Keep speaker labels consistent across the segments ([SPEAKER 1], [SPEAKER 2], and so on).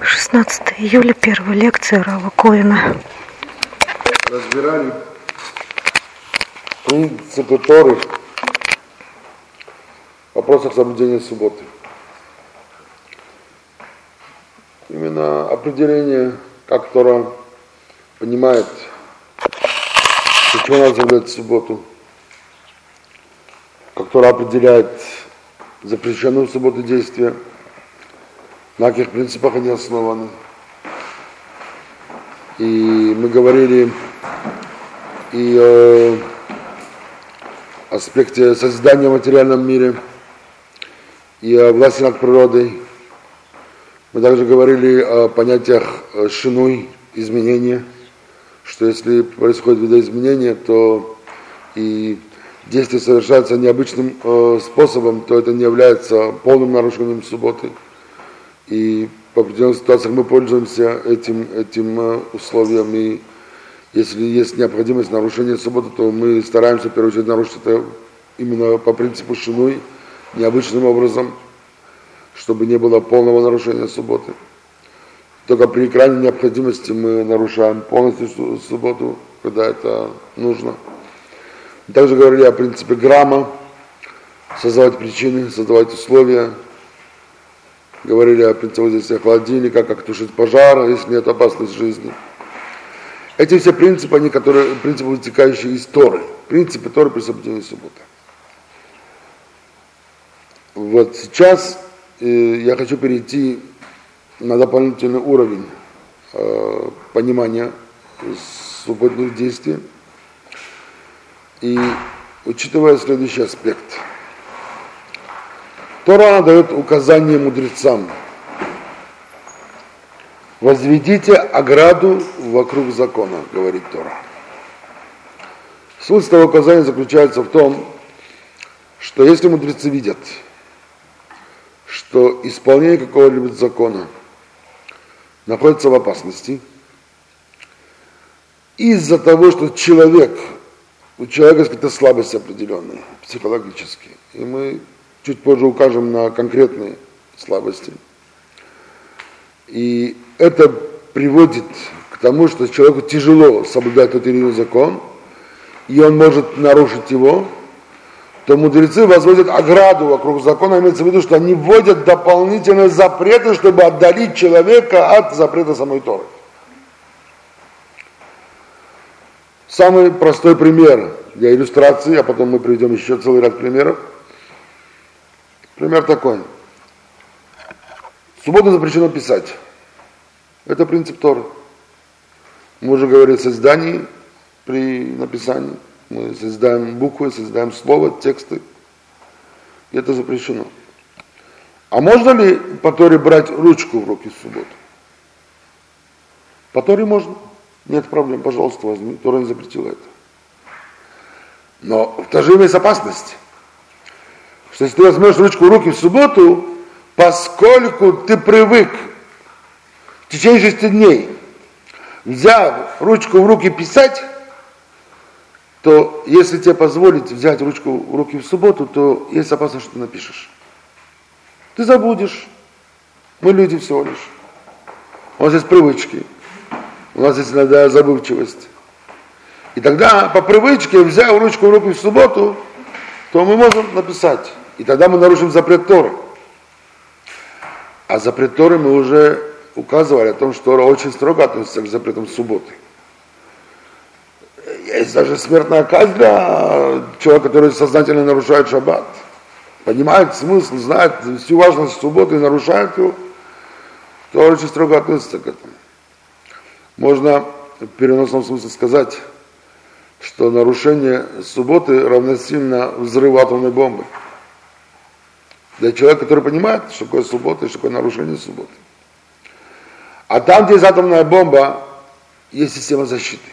[SPEAKER 1] 16 июля, первая лекция Рава Коина.
[SPEAKER 2] Разбирали принципы Торы в вопросах соблюдения субботы. Именно определение, как Тора понимает, почему надо соблюдать субботу, как Тора определяет запрещенную субботу действия – на каких принципах они основаны. И мы говорили и о аспекте созидания в материальном мире, и о власти над природой. Мы также говорили о понятиях шинуй, изменения, что если происходит видоизменение, то и действие совершается необычным э, способом, то это не является полным нарушением субботы и в определенных ситуациях мы пользуемся этим, этим э, условием, и если есть необходимость нарушения субботы, то мы стараемся, в первую очередь, нарушить это именно по принципу шинуй, необычным образом, чтобы не было полного нарушения субботы. Только при крайней необходимости мы нарушаем полностью субботу, когда это нужно. Также говорили о принципе грамма, создавать причины, создавать условия, говорили о противодействии холодильника, как тушить пожар, если нет опасности жизни. Эти все принципы, они, которые, принципы, вытекающие из Торы. Принципы Торы при соблюдении субботы. Вот сейчас э, я хочу перейти на дополнительный уровень э, понимания субботных действий. И учитывая следующий аспект – Тора дает указание мудрецам. Возведите ограду вокруг закона, говорит Тора. Суть этого указания заключается в том, что если мудрецы видят, что исполнение какого-либо закона находится в опасности, из-за того, что человек, у человека есть какая-то слабость определенная, психологически, и мы чуть позже укажем на конкретные слабости. И это приводит к тому, что человеку тяжело соблюдать тот или иной закон, и он может нарушить его, то мудрецы возводят ограду вокруг закона, имеется в виду, что они вводят дополнительные запреты, чтобы отдалить человека от запрета самой Торы. Самый простой пример для иллюстрации, а потом мы приведем еще целый ряд примеров – Пример такой. В субботу запрещено писать. Это принцип Торы. Мы уже говорили о создании при написании. Мы создаем буквы, создаем слово, тексты. Это запрещено. А можно ли по Торе брать ручку в руки в субботу? По Торе можно. Нет проблем, пожалуйста, возьми. Тора не запретила это. Но в то же время есть опасность что если ты возьмешь ручку в руки в субботу, поскольку ты привык в течение шести дней, взяв ручку в руки писать, то если тебе позволить взять ручку в руки в субботу, то есть опасность, что ты напишешь. Ты забудешь. Мы люди всего лишь. У нас есть привычки. У нас есть иногда забывчивость. И тогда по привычке, взяв ручку в руки в субботу, то мы можем написать. И тогда мы нарушим запрет Торы. А запрет Торы мы уже указывали о том, что Тора очень строго относится к запретам субботы. Есть даже смертная казнь для человека, который сознательно нарушает шаббат. Понимает смысл, знает всю важность субботы и нарушает его, то очень строго относится к этому. Можно в переносном смысле сказать, что нарушение субботы равносильно взрыву атомной бомбы для человека, который понимает, что такое суббота и что такое нарушение субботы. А там, где есть атомная бомба, есть система защиты.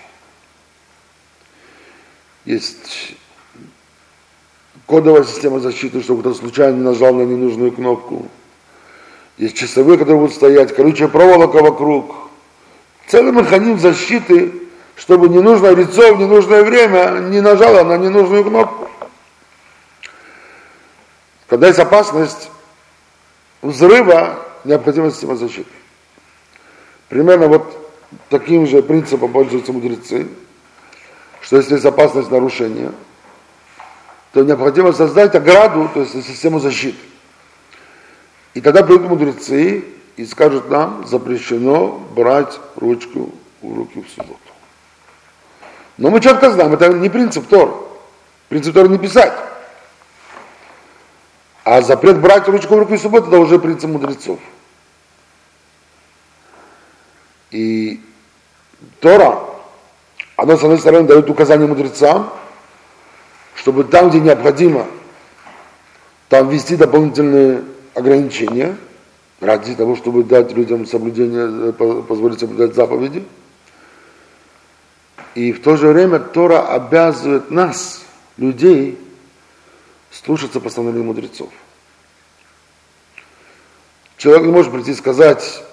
[SPEAKER 2] Есть кодовая система защиты, чтобы кто-то случайно нажал на ненужную кнопку. Есть часовые, которые будут стоять, колючая проволока вокруг. Целый механизм защиты, чтобы ненужное лицо в ненужное время не нажало на ненужную кнопку. Когда есть опасность взрыва, необходима система защиты. Примерно вот таким же принципом пользуются мудрецы, что если есть опасность нарушения, то необходимо создать ограду, то есть систему защиты. И тогда придут мудрецы и скажут нам, запрещено брать ручку в руки в субботу. Но мы четко знаем, это не принцип Тор. Принцип Тор не писать. А запрет брать ручку в руки в субботу, это уже принцип мудрецов. И Тора, она, с одной стороны, дает указания мудрецам, чтобы там, где необходимо, там ввести дополнительные ограничения, ради того, чтобы дать людям соблюдение, э, позволить соблюдать заповеди. И в то же время Тора обязывает нас, людей, слушаться постановлений мудрецов. Человек не может прийти и сказать,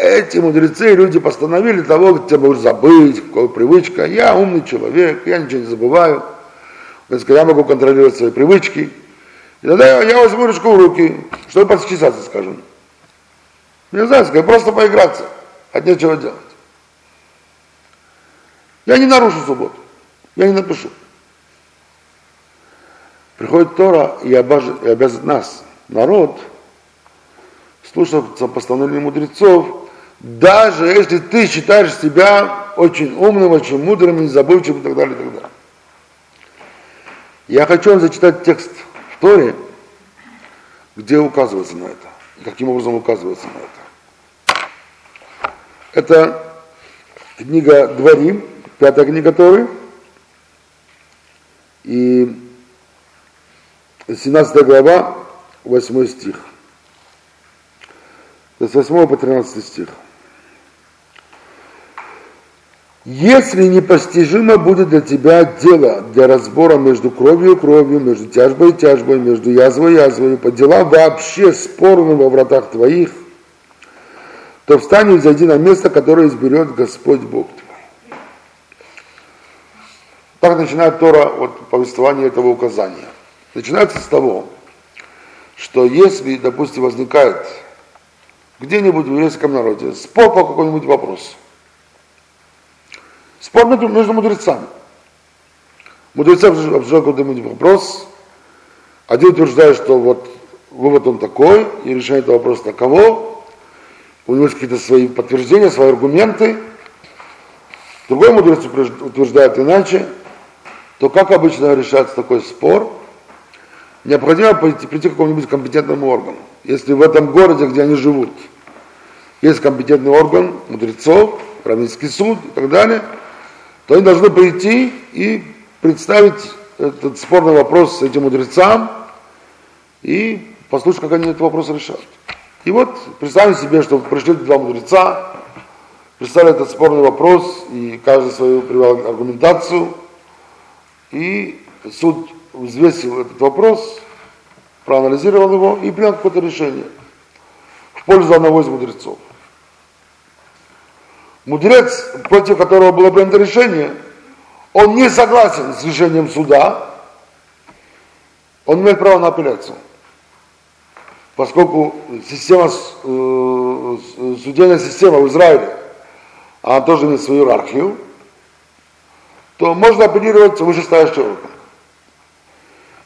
[SPEAKER 2] эти мудрецы, люди постановили того, тебя можешь забыть, какая привычка. Я умный человек, я ничего не забываю. Я могу контролировать свои привычки. И тогда я, я возьму ручку в руки, чтобы подчесаться, скажем. Не знаю, скажу, просто поиграться, от нечего делать. Я не нарушу субботу, я не напишу. Приходит Тора и обязывает нас, народ, слушаться постановления мудрецов, даже если ты считаешь себя очень умным, очень мудрым, незабывчивым и так далее, и так далее. Я хочу вам зачитать текст в Торе, где указывается на это, каким образом указывается на это. Это книга Дворим, пятая книга Торы, и 17 глава, 8 стих. С 8 по 13 стих. Если непостижимо будет для тебя дело для разбора между кровью и кровью, между тяжбой и тяжбой, между язвой и язвой, по делам вообще спорным во вратах твоих, то встань и зайди на место, которое изберет Господь Бог твой. Так начинает Тора вот, повествование этого указания. Начинается с того, что если, допустим, возникает где-нибудь в еврейском народе спор по какому-нибудь вопросу, Спор между, мудрецами. Мудрецы обсуждают какой-то вопрос. Один утверждает, что вот вывод он такой, и решение этого вопроса таково. У него есть какие-то свои подтверждения, свои аргументы. Другой мудрец утверждает иначе. То как обычно решается такой спор? Необходимо прийти, прийти к какому-нибудь компетентному органу. Если в этом городе, где они живут, есть компетентный орган мудрецов, равнинский суд и так далее – то они должны прийти и представить этот спорный вопрос этим мудрецам и послушать, как они этот вопрос решают. И вот представим себе, что пришли два мудреца, представили этот спорный вопрос, и каждый свою привел аргументацию, и суд взвесил этот вопрос, проанализировал его и принял какое-то решение в пользу одного из мудрецов. Мудрец, против которого было принято решение, он не согласен с решением суда, он имеет право на апелляцию. Поскольку система, э, судебная система в Израиле, она тоже имеет свою иерархию, то можно апеллировать вышестоящий орган.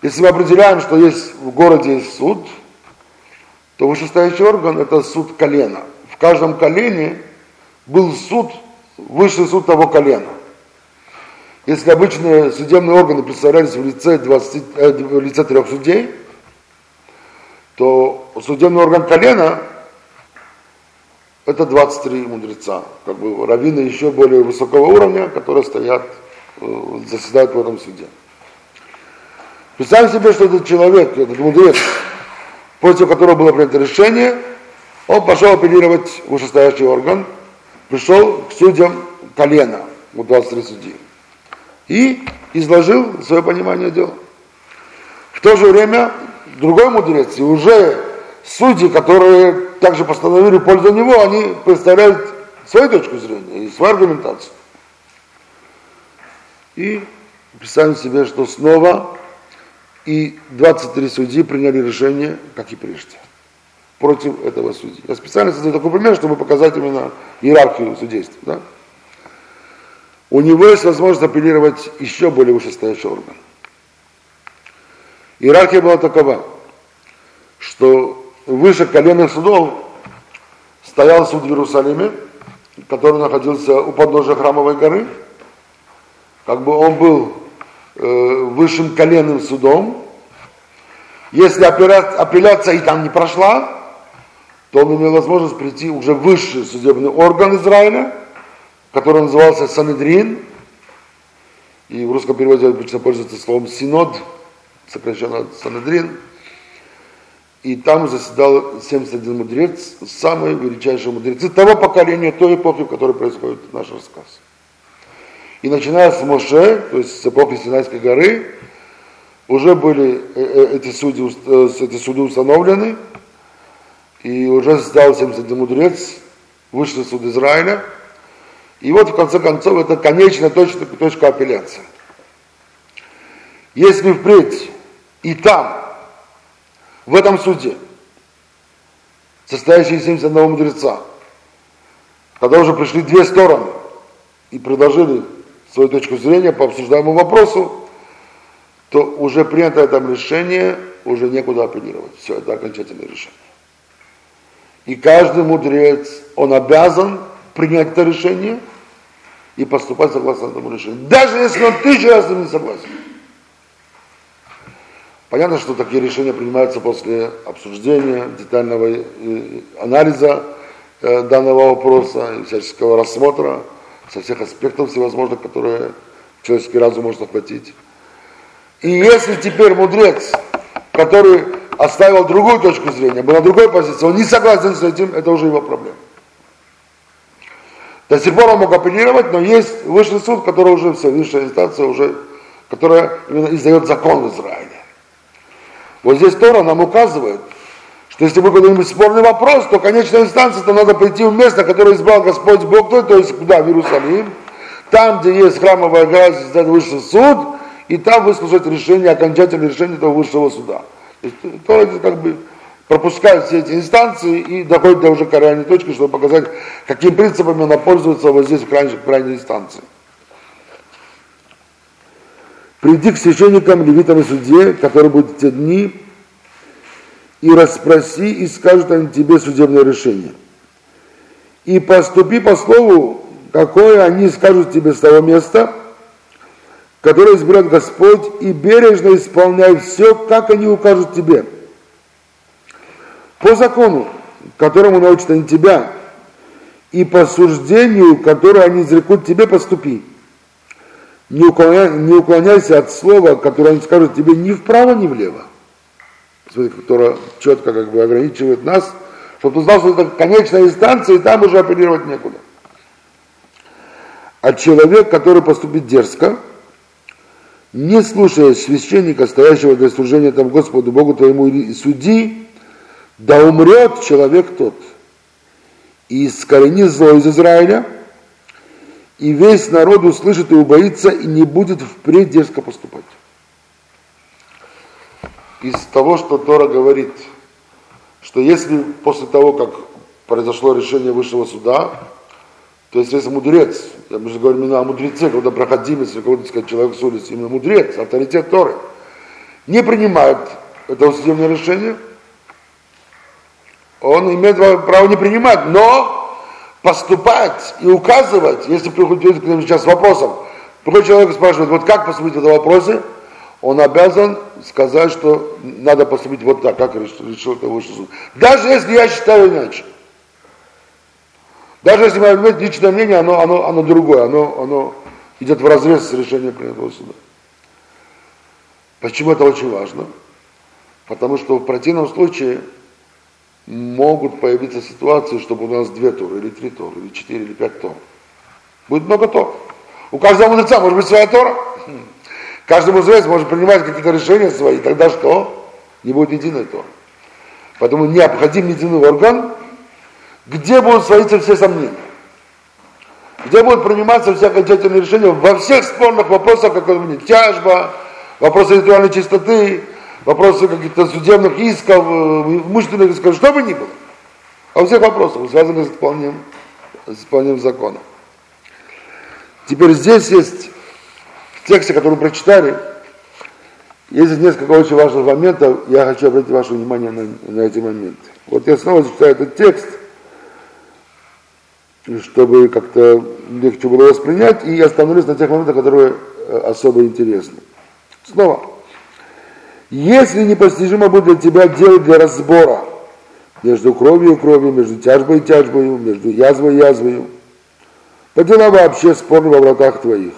[SPEAKER 2] Если мы определяем, что есть в городе есть суд, то вышестоящий орган это суд колена. В каждом колене был суд, высший суд того колена. Если обычные судебные органы представлялись в лице, 20, э, в лице трех судей, то судебный орган колена это 23 мудреца, как бы раввины еще более высокого уровня, которые стоят, э, заседают в этом суде. Представим себе, что этот человек, этот мудрец, против которого было принято решение, он пошел апеллировать вышестоящий орган, пришел к судьям колена, у 23 судьи, и изложил свое понимание дела. В то же время другой мудрец, и уже судьи, которые также постановили пользу него, они представляют свою точку зрения и свою аргументацию. И представим себе, что снова и 23 судьи приняли решение, как и прежде. против этого судьи. Я специально создаю такой пример, чтобы показать именно иерархию судейства. Да? У него есть возможность апеллировать еще более вышестоящий орган. Иерархия была такова, что выше коленных судов стоял суд в Иерусалиме, который находился у подножия храмовой горы. Как бы он был высшим коленным судом. Если апелляция и там не прошла, то он имел возможность прийти уже в высший судебный орган Израиля, который назывался Санедрин, и в русском переводе обычно пользуется словом Синод, сокращенно Санедрин, и там заседал 71 мудрец, самые величайшие мудрецы того поколения, той эпохи, в которой происходит наш рассказ. И начиная с Моше, то есть с эпохи Синайской горы, уже были э, э, эти, судьи, э, эти суды установлены, и уже стал 71 мудрец, высший суд Израиля. И вот в конце концов это конечная точка, точка апелляции. Если впредь и там в этом суде, состоящий из 71 мудреца, когда уже пришли две стороны и предложили свою точку зрения по обсуждаемому вопросу, то уже принято это решение, уже некуда апеллировать. Все, это окончательное решение. И каждый мудрец, он обязан принять это решение и поступать согласно этому решению. Даже если он тысячу раз не согласен. Понятно, что такие решения принимаются после обсуждения, детального э, анализа э, данного вопроса и всяческого рассмотра со всех аспектов всевозможных, которые человеческий разум может охватить. И если теперь мудрец, который оставил другую точку зрения, был на другой позиции, он не согласен с этим, это уже его проблема. До сих пор он мог апеллировать, но есть высший суд, который уже все, высшая инстанция уже, которая именно издает закон в Израиле. Вот здесь Тора нам указывает, что если будет какой-нибудь спорный вопрос, то конечная инстанция, то надо прийти в место, которое избрал Господь Бог твой, то есть куда? В Иерусалим. Там, где есть храмовая гора, здесь высший суд, и там выслушать решение, окончательное решение этого высшего суда. То есть Тора как бы пропускает все эти инстанции и доходит до уже крайней точки, чтобы показать, каким принципами она пользуется вот здесь в крайней, в крайней инстанции. Приди к священникам, левитам и судье, которые будут в те дни, и расспроси, и скажут они тебе судебное решение. И поступи по слову, какое они скажут тебе с того места, которое изберет Господь, и бережно исполняй все, как они укажут тебе. По закону, которому научат они тебя, и по суждению, которое они изрекут тебе, поступи не, уклоняй, не уклоняйся от слова, которое они скажут тебе ни вправо, ни влево. Которое четко как бы ограничивает нас, чтобы ты знал, что это конечная инстанция, и там уже апеллировать некуда. А человек, который поступит дерзко, не слушая священника, стоящего для служения там Господу Богу твоему и суди, да умрет человек тот. И искорени зло из Израиля – и весь народ услышит и убоится, и не будет впредь дерзко поступать. Из того, что Тора говорит, что если после того, как произошло решение высшего суда, то есть если мудрец, мы же говорим именно о мудреце, когда проходимец, кого-то сказать человек с улицы, именно мудрец, авторитет Торы, не принимает этого судебного решения, он имеет право не принимать, но поступать и указывать, если приходит к нам сейчас с вопросом, приходит человек спрашивает, вот как поступить в этом вопросе, он обязан сказать, что надо поступить вот так, как решил, решил это высший суд. Даже если я считаю иначе. Даже если мое личное мнение, оно, оно, оно другое, оно, оно идет в разрез с решением принятого суда. Почему это очень важно? Потому что в противном случае могут появиться ситуации, чтобы у нас две туры, или три туры, или четыре, или пять тор. Будет много тор. У каждого мудреца может быть своя тора. Каждый мудрец может принимать какие-то решения свои, тогда что? Не будет единой торы. Поэтому необходим единый орган, где будут сводиться все сомнения. Где будут приниматься все окончательные решения во всех спорных вопросах, как это тяжба, вопросы ритуальной чистоты, вопросы каких-то судебных исков, э, исков, что бы ни было. А у всех вопросов, связанных с исполнением, с исполнением закона. Теперь здесь есть, тексте, который мы прочитали, есть несколько очень важных моментов, я хочу обратить ваше внимание на, на эти моменты. Вот я снова зачитаю этот текст, чтобы как-то легче было воспринять, и остановлюсь на тех моментах, которые э, особо интересны. Снова. Если непостижимо будет для тебя делать для разбора между кровью и кровью, между тяжбой и тяжбой, между язвой и язвой, по делам вообще спорны во вратах твоих,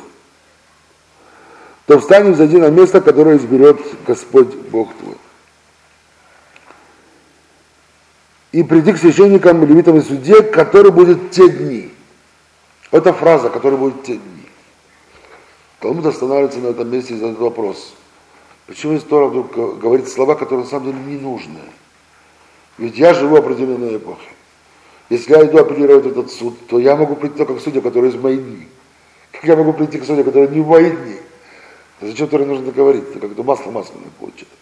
[SPEAKER 2] то встань и взойди на место, которое изберет Господь Бог твой. И приди к священникам, левитам и судье, который будет те дни. Это фраза, который будет те дни. Талмуд останавливается на этом месте и задает вопрос. Почему история вдруг говорит слова, которые на самом деле не нужны? Ведь я живу определенной эпохе. Если я иду апеллировать этот суд, то я могу прийти только к судье, который из моей дни. Как я могу прийти к судье, который не в мои дни? Зачем то нужно говорить? Это как-то масло масляное получается.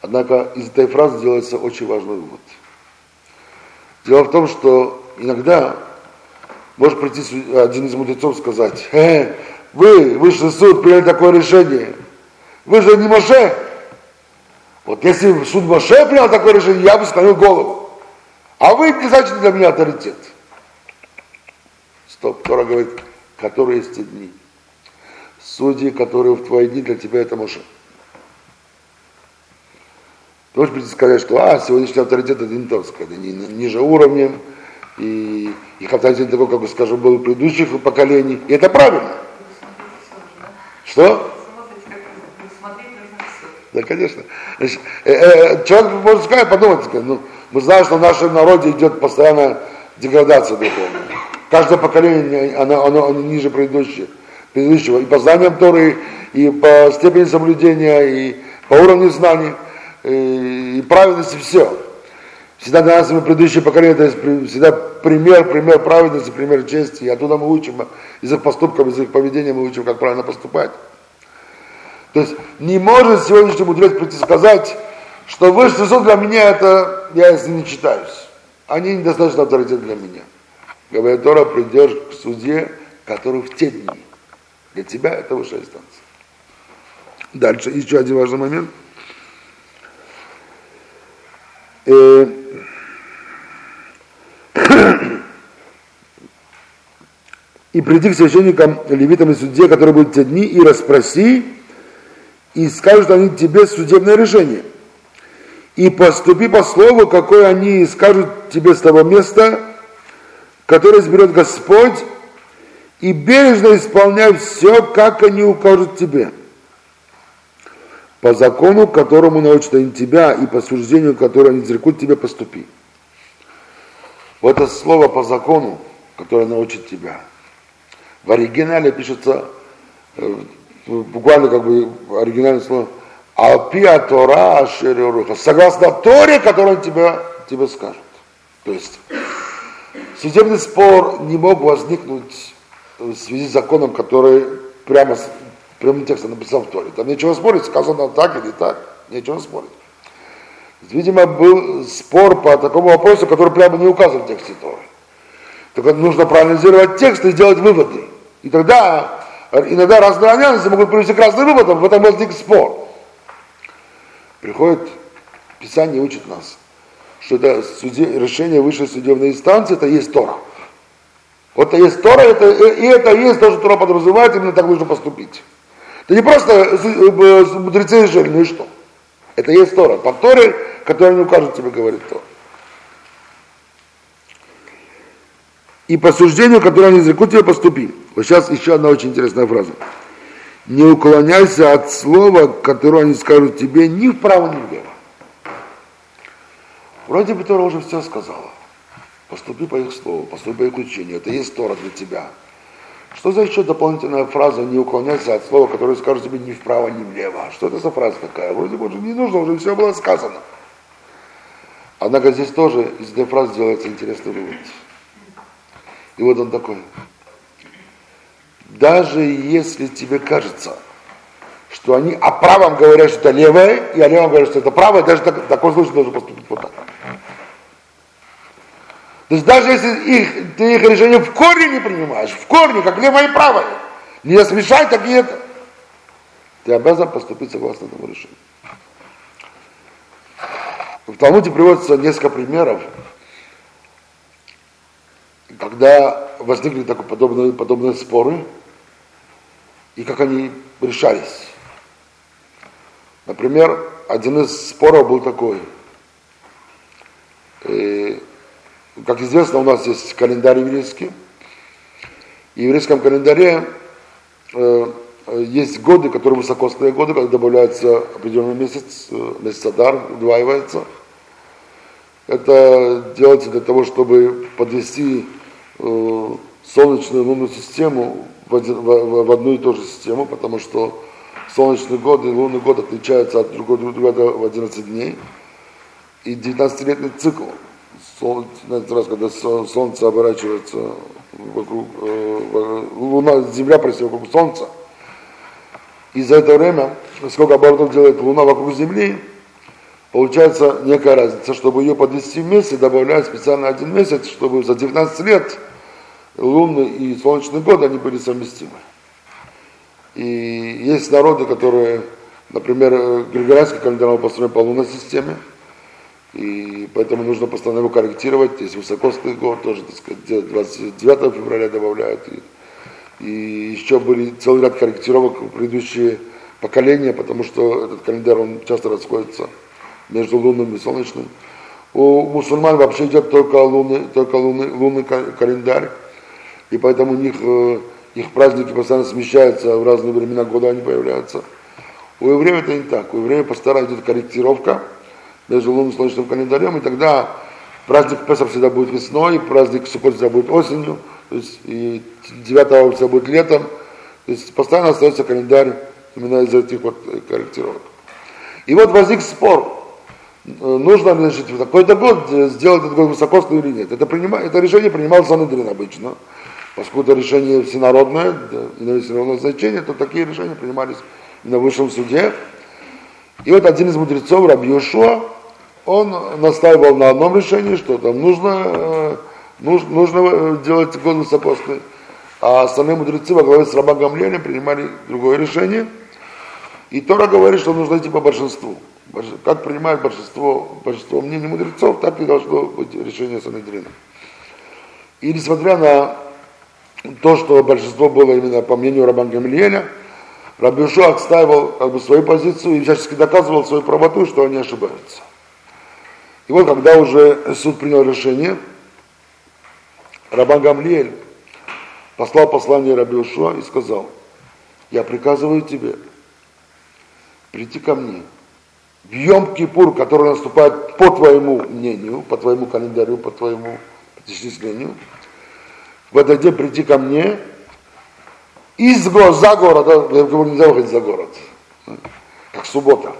[SPEAKER 2] Однако из этой фразы делается очень важный вывод. Дело в том, что иногда может прийти один из мудрецов сказать, э, вы, высший суд, приняли такое решение. Вы же не Моше. Вот если суд Моше принял такое решение, я бы склонил голову. А вы не значит для меня авторитет. Стоп, Тора говорит, которые есть дни. Судьи, которые в твои дни, для тебя это Моше. Ты можешь прийти сказать, что а, сегодняшний авторитет не тот, сказать, ни, ниже уровнем, и их авторитет такой, как бы, скажем, был у предыдущих поколений. И это правильно. Что? Да, конечно. Э, э, человек может сказать, подумать, ну, мы знаем, что в нашем народе идет постоянная деградация духовная. Каждое поколение, оно, оно, оно ниже предыдущего, предыдущего. И по знаниям Торы, и по степени соблюдения, и по уровню знаний, и, и праведности, все. Всегда для нас мы предыдущее поколение, это всегда пример, пример праведности, пример чести. И оттуда мы учим, из их поступков, из их поведения мы учим, как правильно поступать. То есть не может сегодняшний мудрец прийти сказать, что высший суд для меня это, я ним не читаюсь. Они недостаточно авторитет для меня. Говорит, Тора, придешь к суде, который в те дни. Для тебя это высшая инстанция. Дальше, еще один важный момент. Э, и приди к священникам, левитам и судье, которые будут те дни, и расспроси, и скажут они тебе судебное решение – и поступи по слову, какое они скажут тебе с того места, которое изберет Господь, и бережно исполняй все, как они укажут тебе. По закону, которому научат они тебя, и по суждению, которое они изрекут тебе, поступи. Вот это слово по закону, которое научит тебя. В оригинале пишется, э, буквально как бы оригинальное слово – Алпия Тора Шереруха. Согласно Торе, которую он тебе, скажет. То есть судебный спор не мог возникнуть в связи с законом, который прямо прямым текстом написал в Торе. Там нечего спорить, сказано так или так, нечего спорить. Видимо, был спор по такому вопросу, который прямо не указан в тексте Торы. Только нужно проанализировать текст и сделать выводы. И тогда иногда разные анализы могут привести к разным выводам, в этом возник спор приходит Писание учит нас, что это суде, решение высшей судебной инстанции, это есть Тора. Вот это есть Тора, это, и это есть то, что Тора подразумевает, именно так нужно поступить. Это не просто э, мудрецы решили, ну и что? Это есть Тора. По Торе, которая не укажет тебе, говорит Тора. И по суждению, которое они изрекут тебе, поступи. Вот сейчас еще одна очень интересная фраза не уклоняйся от слова, которое они скажут тебе ни вправо, ни влево. Вроде бы Тора уже все сказала. Поступи по их слову, поступи по их учению. Это есть Тора для тебя. Что за еще дополнительная фраза «не уклоняйся от слова, которое скажут тебе ни вправо, ни влево»? Что это за фраза такая? Вроде бы уже не нужно, уже все было сказано. Однако здесь тоже из этой фразы делается интересный вывод. И вот он такой даже если тебе кажется, что они о правом говорят, что это левое, и о левом говорят, что это правое, даже так, такой случай должен поступить вот так. То есть даже если их, ты их решение в корне не принимаешь, в корне, как левое и правое, не смешай, так и это, ты обязан поступить согласно этому решению. В Талмуде приводится несколько примеров, когда возникли такие подобные, подобные споры, и как они решались. Например, один из споров был такой. И, э, как известно, у нас есть календарь еврейский. И в еврейском календаре э, есть годы, которые высокосные годы, когда добавляется определенный месяц, э, месяц Адар, удваивается. Это делается для того, чтобы подвести э, солнечную лунную систему в, один, в, в одну и ту же систему, потому что солнечный год и лунный год отличаются от друг друга в 11 дней. И 19-летний цикл, солнце, раз, когда солнце оборачивается вокруг, э, луна, земля происходит вокруг солнца, и за это время, сколько оборотов делает луна вокруг земли, получается некая разница. Чтобы ее подвести вместе, добавляют специально один месяц, чтобы за 19 лет лунный и солнечный год они были совместимы. И есть народы, которые, например, григорианский календарь построен по лунной системе, и поэтому нужно постоянно его корректировать. Есть высокосный год, тоже, так сказать, 29 февраля добавляют. И, и еще были целый ряд корректировок в предыдущие поколения, потому что этот календарь, он часто расходится между лунным и солнечным. У мусульман вообще идет только лунный, только лунный, лунный календарь, и поэтому у них э, их праздники постоянно смещаются, в разные времена года они появляются. У евреев это не так. У евреев постоянно идет корректировка между лунным солнечным календарем, и тогда праздник Песах всегда будет весной, праздник Суккот всегда будет осенью, то есть и 9 августа будет летом. То есть постоянно остается календарь именно из этих вот корректировок. И вот возник спор, нужно значит, в такой-то год сделать этот год высокосный или нет. Это, принимал, это решение принимал Санедрин обычно поскольку это решение всенародное, имеет всенародное значение, то такие решения принимались на высшем суде. И вот один из мудрецов, Раби Йошуа, он настаивал на одном решении, что там нужно, э, нужно, нужно делать год высокосный. А остальные мудрецы во главе с Раба Гамлелем принимали другое решение. И Тора говорит, что нужно идти по большинству. Как принимает большинство, большинство мнений мудрецов, так и должно быть решение Санедрина. И несмотря на то, что большинство было именно по мнению Рабан Гамильеля, Рабиушу отстаивал как бы, свою позицию и всячески доказывал свою правоту, что они ошибаются. И вот когда уже суд принял решение, Рабан Гамлиэль послал послание Рабиушу и сказал, я приказываю тебе прийти ко мне в Йом-Кипур, который наступает по твоему мнению, по твоему календарю, по твоему исчислению, в этот день прийти ко мне из за город, я говорю, нельзя выходить за город, как суббота.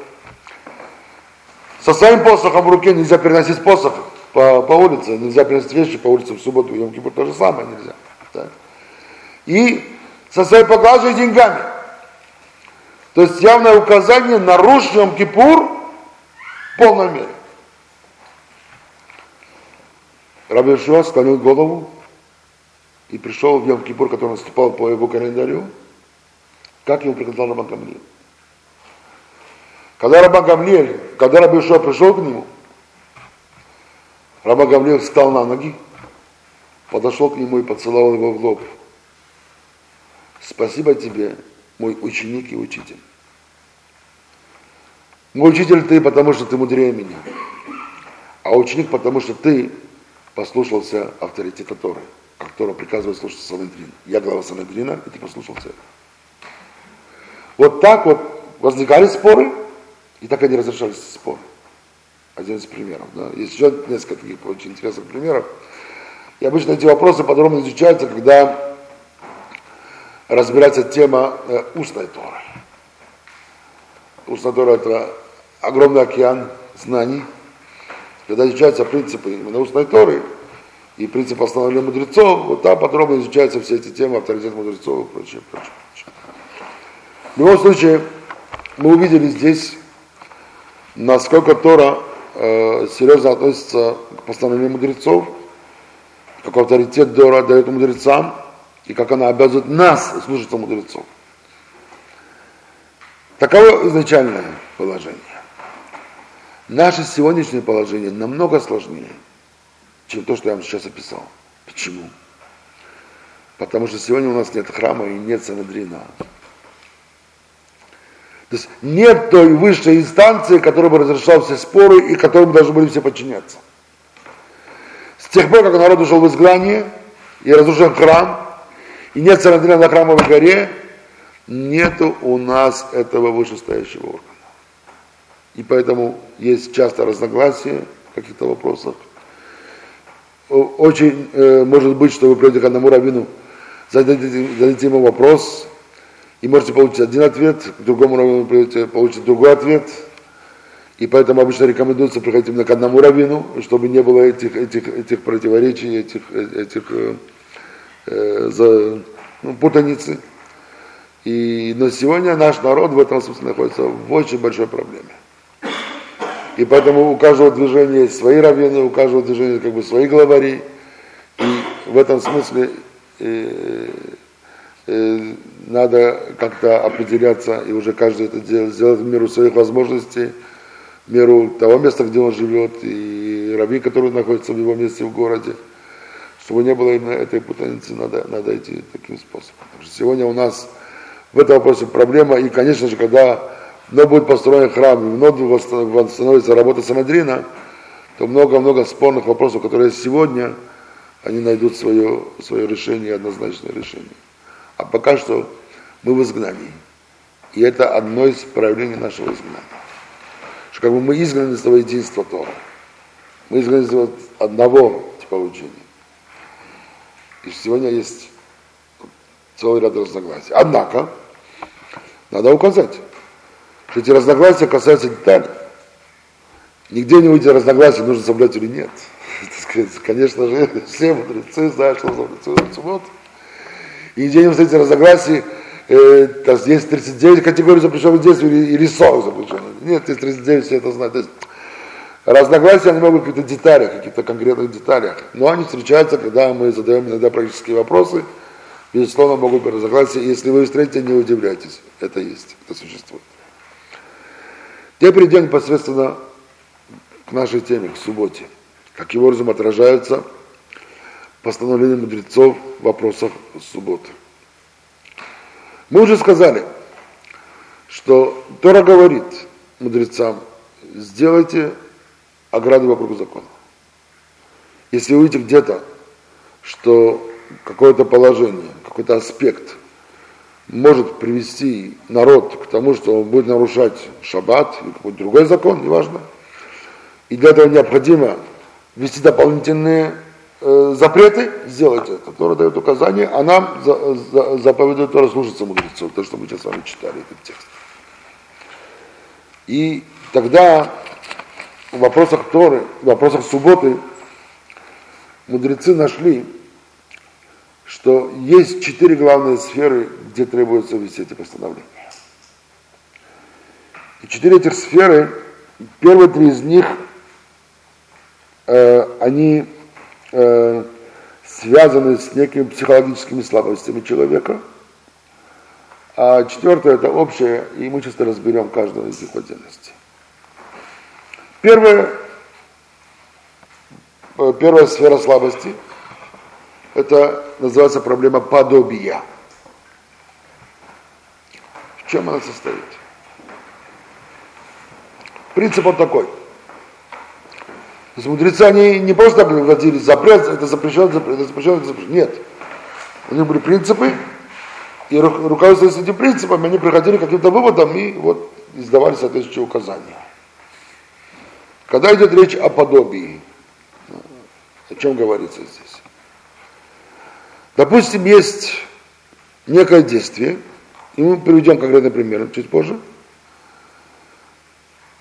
[SPEAKER 2] Со своим посохом в руке нельзя переносить посох по, по улице, нельзя переносить вещи по улице в субботу, в Йом-Кипур то же самое нельзя. Так? И со своей поклажей деньгами. То есть явное указание нарушить Йом-Кипур в полной мере. Раби Шуа склонил голову и пришел в Йом-Кипур, который наступал по его календарю, как ему приказал Рабан Гамлиэль. Когда Рабан Гамлиэль, когда Раби Ишуа пришел к нему, Рабан Гамлиэль встал на ноги, подошел к нему и поцеловал его в лоб. Спасибо тебе, мой ученик и учитель. Мой учитель ты, потому что ты мудрее меня. А ученик, потому что ты послушался авторитета Торы которого приказывает слушаться Санедрин. Я глава Санедрина, и ты послушался. Вот так вот возникали споры, и так они разрешались споры. Один из примеров. Да. Есть еще несколько таких очень интересных примеров. И обычно эти вопросы подробно изучаются, когда разбирается тема э, устной Торы. Устная Тора – это огромный океан знаний. Когда изучаются принципы именно устной Торы, и принцип основания мудрецов, вот там подробно изучаются все эти темы, авторитет мудрецов и прочее, прочее, прочее. В любом случае, мы увидели здесь, насколько Тора э, серьезно относится к постановлению мудрецов, как авторитет Тора дает мудрецам, и как она обязывает нас слушаться мудрецов. Таково изначальное положение. Наше сегодняшнее положение намного сложнее, чем то, что я вам сейчас описал. Почему? Потому что сегодня у нас нет храма и нет Санадрина. То есть нет той высшей инстанции, которая бы разрешала все споры и которым должны были все подчиняться. С тех пор, как народ ушел в изгнание и разрушен храм, и нет Санадрина на храмовой горе, нету у нас этого вышестоящего органа. И поэтому есть часто разногласия в каких-то вопросах. Очень э, может быть, что вы придете к одному раввину, зададите, зададите ему вопрос, и можете получить один ответ, к другому раввину придете, получите другой ответ. И поэтому обычно рекомендуется приходить именно к одному раввину, чтобы не было этих, этих, этих противоречий, этих, этих э, э, за, ну, путаницы. И, но сегодня наш народ в этом смысле находится в очень большой проблеме. И поэтому у каждого движения есть свои раввины, у каждого движения как бы свои главари. И в этом смысле э, э, надо как-то определяться, и уже каждый это делать, сделать в меру своих возможностей, в меру того места, где он живет, и раввин, который находится в его месте в городе. Чтобы не было именно этой путаницы, надо, надо идти таким способом. Потому что сегодня у нас в этом вопросе проблема, и, конечно же, когда но будет построен храм, и вновь восстановится работа Санадрина, то много-много спорных вопросов, которые сегодня, они найдут свое, свое решение, однозначное решение. А пока что мы в изгнании. И это одно из проявлений нашего изгнания. Что как бы мы изгнаны из того единства Тора. Мы изгнаны из одного типа учения. И сегодня есть целый ряд разногласий. Однако, надо указать, что эти разногласия касаются деталей. Нигде не выйти разногласия, нужно соблюдать или нет. Конечно же, все мудрецы знают, что соблюдать. И не встретите разногласий, э, есть 39 категорий запрещенных действий или 40 запрещенных. Нет, есть 39, все это знают. То есть, разногласия, они могут быть в каких-то деталях, каких-то конкретных деталях. Но они встречаются, когда мы задаем иногда практические вопросы. Безусловно, могут быть разногласия. Если вы встретите, не удивляйтесь. Это есть, это существует. Теперь перейдем непосредственно к нашей теме, к субботе. Каким образом отражаются постановления мудрецов в вопросах субботы. Мы уже сказали, что Тора говорит мудрецам, сделайте ограду вокруг закона. Если вы увидите где-то, что какое-то положение, какой-то аспект – может привести народ к тому, что он будет нарушать шаббат или какой-то другой закон, неважно. И для этого необходимо ввести дополнительные э, запреты, сделать это. Тора дает указание, а нам за, за, заповедует Тора слушаться мудрецов, то, что мы сейчас с вами читали этот текст. И тогда в вопросах Торы, в вопросах субботы мудрецы нашли, что есть четыре главные сферы, где требуются вести эти постановления. И четыре этих сферы, первые три из них, э, они э, связаны с некими психологическими слабостями человека, а четвертое это общее, и мы часто разберем каждого из них в отдельности. Первое, э, первая сфера слабости – это называется проблема подобия. В чем она состоит? Принцип он такой. То есть мудрецы, они не просто вводили запрет, это запрещено, это запрещено, это запрещено. Нет. У них были принципы, и руководствуясь этими принципами, они приходили к каким-то выводам и вот издавали соответствующие указания. Когда идет речь о подобии, о чем говорится здесь? Допустим, есть некое действие, и мы приведем конкретный пример чуть позже,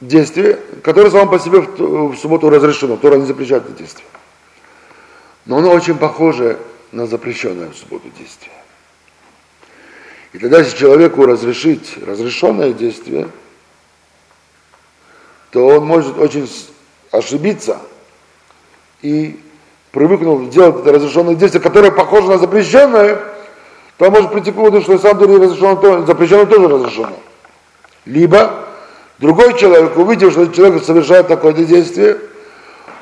[SPEAKER 2] действие, которое само по себе в, субботу разрешено, Тора не запрещает это действие. Но оно очень похоже на запрещенное в субботу действие. И тогда, если человеку разрешить разрешенное действие, то он может очень ошибиться и привыкнул делать это разрешенное действие, которое похоже на запрещенное, то он может прийти к выводу, что на самом деле разрешенное, то, запрещенное тоже разрешено. Либо другой человек, увидев, что человек совершает такое действие,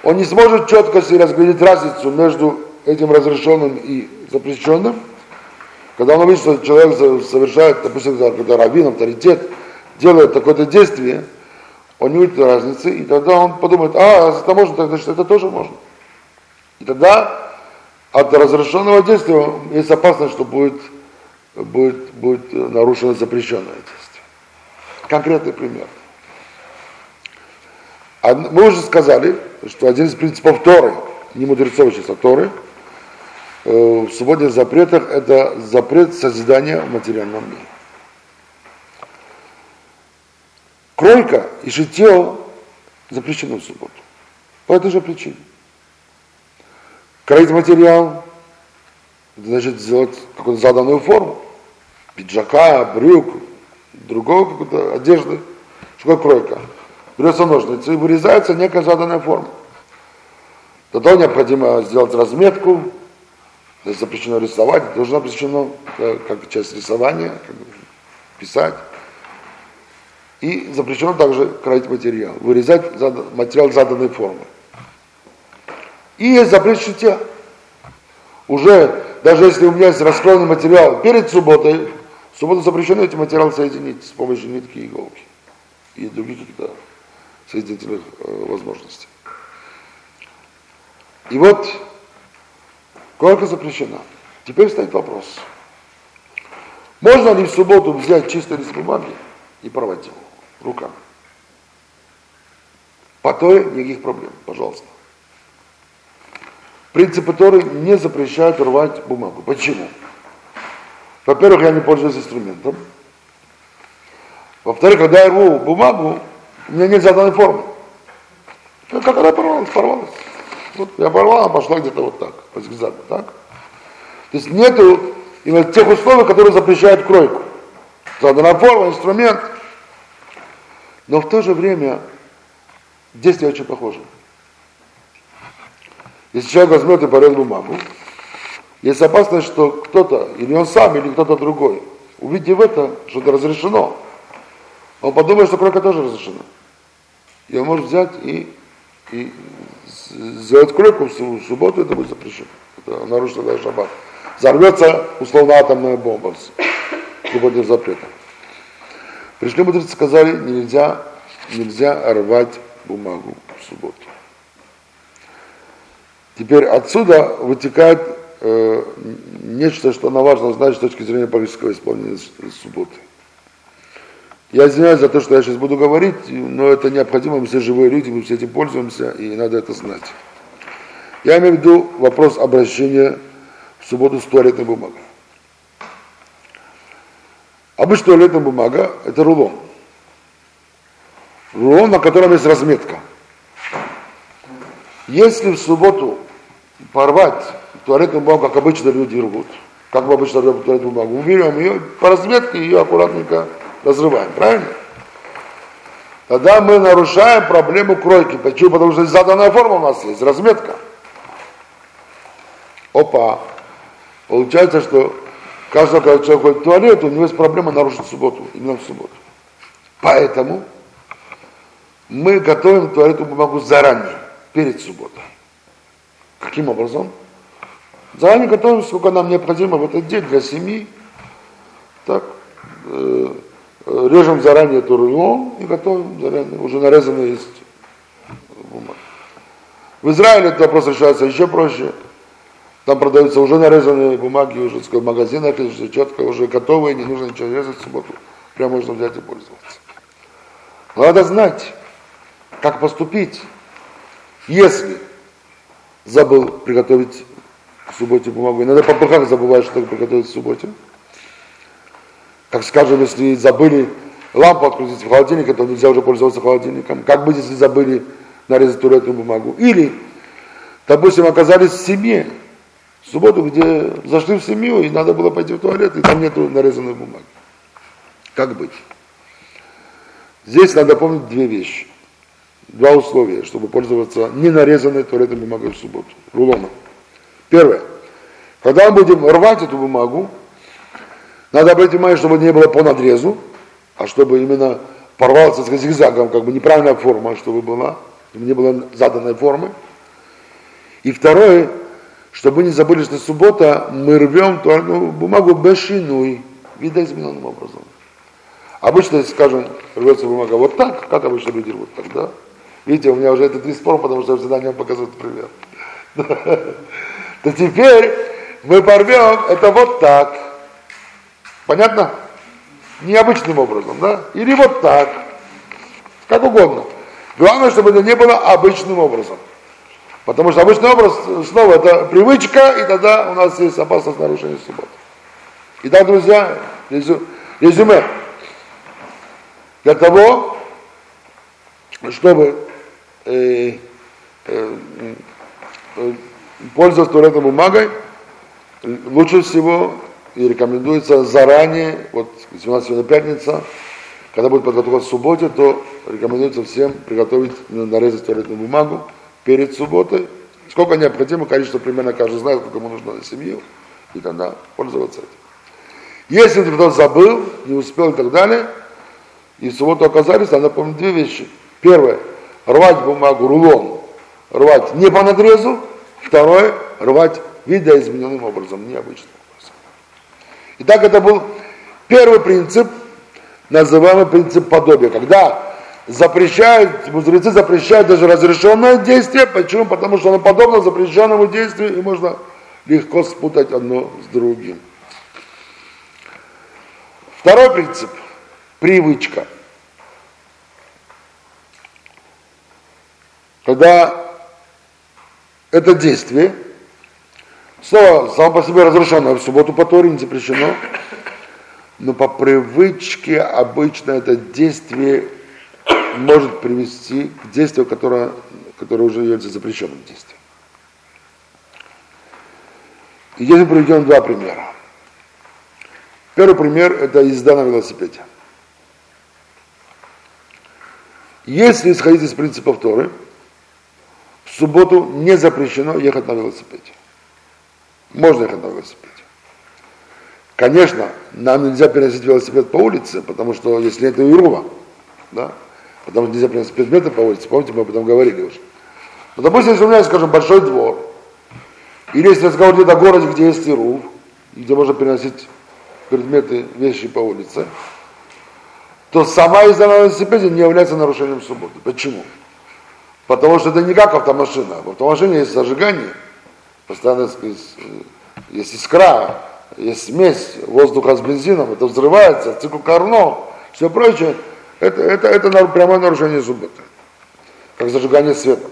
[SPEAKER 2] он не сможет четко себе разглядеть разницу между этим разрешенным и запрещенным, когда он увидит, что человек совершает, допустим, какой-то раввин, авторитет, делает такое-то действие, он не увидит разницы, и тогда он подумает, а, это можно, тогда что это тоже можно. И тогда от разрешенного действия есть опасность, что будет, будет, будет нарушено запрещенное действие. Конкретный пример. Мы уже сказали, что один из принципов Торы, не мудрецов сейчас, а Торы, э, в свободных запретах это запрет созидания в материальном мире. Кройка и шитье запрещено в субботу. По этой же причине. Кроить материал, значит сделать какую-то заданную форму. Пиджака, брюк, другого какой-то одежды. Что такое кройка? Берется ножницы и вырезается некая заданная форма. Тогда необходимо сделать разметку, то запрещено рисовать, тоже запрещено как часть рисования, как писать. И запрещено также кроить материал, вырезать материал заданной формы. И есть запрет шитья. Уже, даже если у меня есть раскроенный материал перед субботой, в субботу запрещено эти материалы соединить с помощью нитки и иголки и других каких-то соединительных э, возможностей. И вот Корка запрещена. Теперь стоит вопрос. Можно ли в субботу взять чистый лист бумаги и порвать его руками? По той никаких проблем, пожалуйста. Принципы Торы не запрещают рвать бумагу. Почему? Во-первых, я не пользуюсь инструментом. Во-вторых, когда я рву бумагу, у меня нет заданной формы. Как она порвалась, порвалась. Вот я порвала, пошла где-то вот так, по зигзагу, так? То есть нету именно тех условий, которые запрещают кройку. Заданная форма, инструмент. Но в то же время действие очень похоже. Если человек возьмет и порвет бумагу, есть опасность, что кто-то, или он сам, или кто-то другой, увидев это, что это разрешено, он подумает, что кройка тоже разрешена. И он может взять и, и сделать кройку в субботу, это будет запрещено. Это нарушено даже шаббат. Взорвется условно атомная бомба в субботних запретах. Пришли мудрецы, сказали, нельзя, нельзя рвать бумагу в субботу. Теперь отсюда вытекает э, нечто, что на важно знать с точки зрения политического исполнения субботы. Я извиняюсь за то, что я сейчас буду говорить, но это необходимо, мы все живые люди, мы все этим пользуемся, и надо это знать. Я имею в виду вопрос обращения в субботу с туалетной бумагой. Обычно туалетная бумага – это рулон. Рулон, на котором есть разметка. Если в субботу порвать туалетную бумагу, как обычно люди рвут, как мы обычно рвем туалетную бумагу, мы берем ее по разметке, ее аккуратненько разрываем, правильно? Тогда мы нарушаем проблему кройки. Почему? Потому что заданная форма у нас есть, разметка. Опа. Получается, что каждый, когда человек ходит в туалет, у него есть проблема нарушить субботу, именно в субботу. Поэтому мы готовим туалетную бумагу заранее, перед субботой. Каким образом? Заранее готовим, сколько нам необходимо в этот день для семьи. Так, э, режем заранее эту рулон и готовим заранее, уже нарезанный есть бумага. В Израиле этот вопрос решается еще проще. Там продаются уже нарезанные бумаги, уже в магазинах, все четко, уже готовые, не нужно ничего резать в субботу. Прям можно взять и пользоваться. надо знать, как поступить, если забыл приготовить в субботе бумагу. Иногда по как забываешь, что приготовить в субботе. Как скажем, если забыли лампу открутить в холодильнике, то нельзя уже пользоваться холодильником. Как быть, если забыли нарезать туалетную бумагу? Или, допустим, оказались в семье, в субботу, где зашли в семью, и надо было пойти в туалет, и там нет нарезанной бумаги. Как быть? Здесь надо помнить две вещи. два условия, чтобы пользоваться ненарезанной туалетной бумагой в субботу, рулоном. Первое. Когда мы будем рвать эту бумагу, надо обратить внимание, чтобы не было по надрезу, а чтобы именно порвался с зигзагом, как бы неправильная форма, чтобы была, не было заданной формы. И второе, чтобы не забыли, что суббота мы рвем туалетную бумагу бешинуй, видоизмененным образом. Обычно, скажем, рвется бумага вот так, как обычно люди рвут так, да? Видите, у меня уже это три спора, потому что я всегда не показываю пример. То теперь мы порвем это вот так. Понятно? Необычным образом, да? Или вот так. Как угодно. Главное, чтобы это не было обычным образом. Потому что обычный образ, снова, это привычка, и тогда у нас есть опасность нарушения субботы. Итак, друзья, резюме. Для того, чтобы э, э, э, пользоваться туалетной бумагой, лучше всего и рекомендуется заранее, вот если у нас сегодня пятница, когда будет подготовка к субботе, то рекомендуется всем приготовить, нарезать туалетную бумагу перед субботой. Сколько необходимо, количество примерно каждый знает, сколько ему нужно на семью, и тогда пользоваться этим. Если кто-то забыл, не успел и так далее, и в субботу оказались, надо помнить две вещи. Первое, рвать бумагу, рулон, рвать не по надрезу. Второе, рвать видоизмененным образом, необычным образом. Итак, это был первый принцип, называемый принцип подобия, когда запрещают, мудрецы запрещают даже разрешенное действие. Почему? Потому что оно подобно запрещенному действию, и можно легко спутать одно с другим. Второй принцип – привычка. Когда это действие, снова само по себе разрешенное в субботу по Торе не запрещено, но по привычке обычно это действие может привести к действию, которое, которое уже является запрещенным действием. И здесь мы приведем два примера. Первый пример – это езда на велосипеде. Если исходить из принципов Торы, в субботу не запрещено ехать на велосипеде. Можно ехать на велосипеде. Конечно, нам нельзя переносить велосипед по улице, потому что если это Ирума, да, потому что нельзя переносить предметы по улице, помните, мы об этом говорили уже. Но, допустим, если у меня, скажем, большой двор, или если разговор идет о городе, где есть Ирув, где можно переносить предметы, вещи по улице, то сама езда на велосипеде не является нарушением субботы. Почему? Потому что это не как автомашина. В автомашине есть зажигание, постоянно есть, есть искра, есть смесь воздуха с бензином, это взрывается, цикл Карно, все прочее. Это, это, это прямое нарушение субботы. Как зажигание света.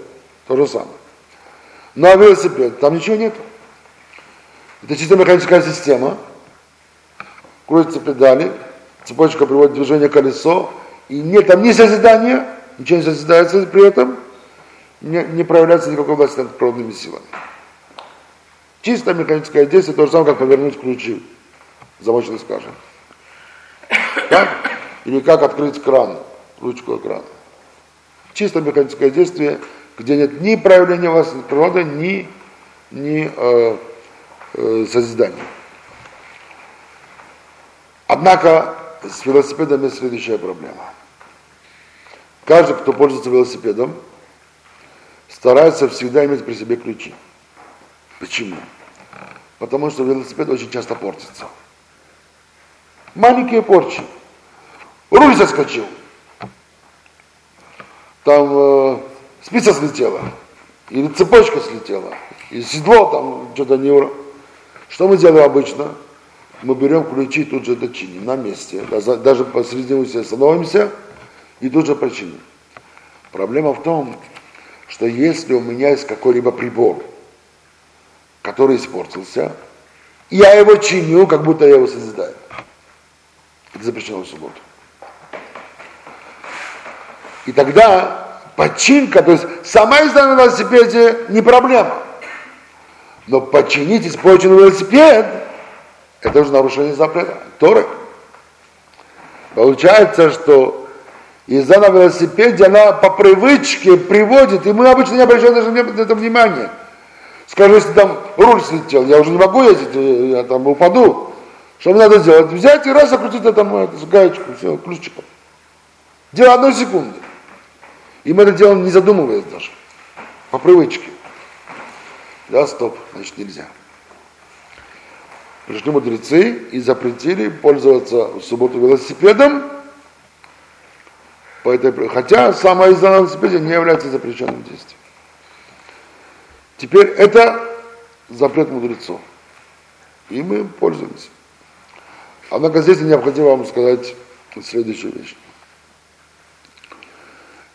[SPEAKER 2] То же самое. Ну а велосипед, там ничего нет. Это чисто механическая система, крутятся педали, цепочка приводит в движение колесо, и нет там ни созидания, ничего не созидается при этом, не, не проявляется никакой власти над природными силами. Чисто механическое действие, то же самое, как повернуть ключи, замочный, скажем. Так? Или как открыть кран, ручку экрана. Чисто механическое действие, где нет ни проявления власти над природой, ни, ни э, э, созидания. Однако с велосипедом есть следующая проблема. Каждый, кто пользуется велосипедом, старается всегда иметь при себе ключи. Почему? Потому что велосипед очень часто портится. Маленькие порчи. Руль соскочил. Там э, спица слетела. Или цепочка слетела. И седло там что-то не... Что мы делаем обычно? мы берем ключи, тут же это чиним на месте. Даже посреди улицы становимся и тут же починим. Проблема в том, что если у меня есть какой-либо прибор, который испортился, я его чиню, как будто я его созидаю. Это запрещено в субботу. И тогда починка, то есть сама езда на велосипеде не проблема. Но починить испорченный велосипед это уже нарушение запрета Торы. Получается, что Езда на велосипеде, она по привычке приводит, и мы обычно не обращаем даже на это внимания. Скажу, если там руль слетел, я уже не могу ездить, я там упаду. Что мне надо сделать? Взять и раз закрутить это, это гаечку, все, ключиком. Дело одной секунды. И мы это делаем не задумываясь даже. По привычке. Да, стоп, значит нельзя. Пришли мудрецы и запретили пользоваться в субботу велосипедом, по этой, хотя самая езда на велосипеде не является запрещенным действием. Теперь это запрет мудрецов. И мы пользуемся. Однако здесь необходимо вам сказать следующую вещь.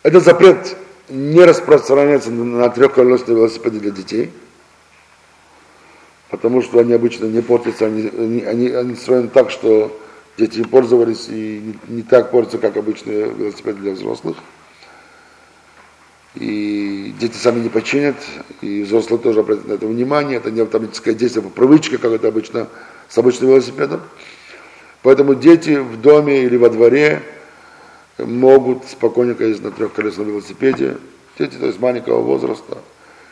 [SPEAKER 2] Этот запрет не распространяется на трехколесные велосипеды для детей, потому что они обычно не портятся, они, они, они строены так, что дети пользовались и не, не так портятся, как обычные велосипеды для взрослых. И дети сами не починят, и взрослые тоже обратят на это внимание. Это не автоматическое действие по привычке, как это обычно с обычным велосипедом. Поэтому дети в доме или во дворе могут спокойненько ездить на трехколесном велосипеде. Дети, то есть маленького возраста.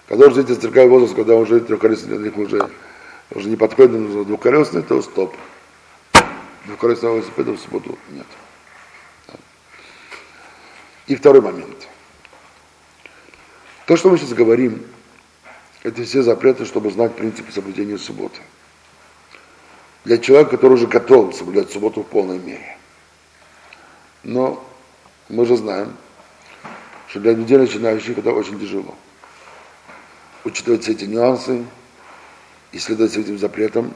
[SPEAKER 2] Когда уже дети достигают возраста, когда уже трехколесный для них уже, уже не подходит, нужно двухколесный, то стоп. Двухколесного велосипеда в субботу нет. И второй момент. То, что мы сейчас говорим, это все запреты, чтобы знать принципы соблюдения субботы. Для человека, который уже готов соблюдать субботу в полной мере. Но мы же знаем, что для людей начинающих это очень тяжело. Учитывать все эти нюансы, исследовать этим запретам.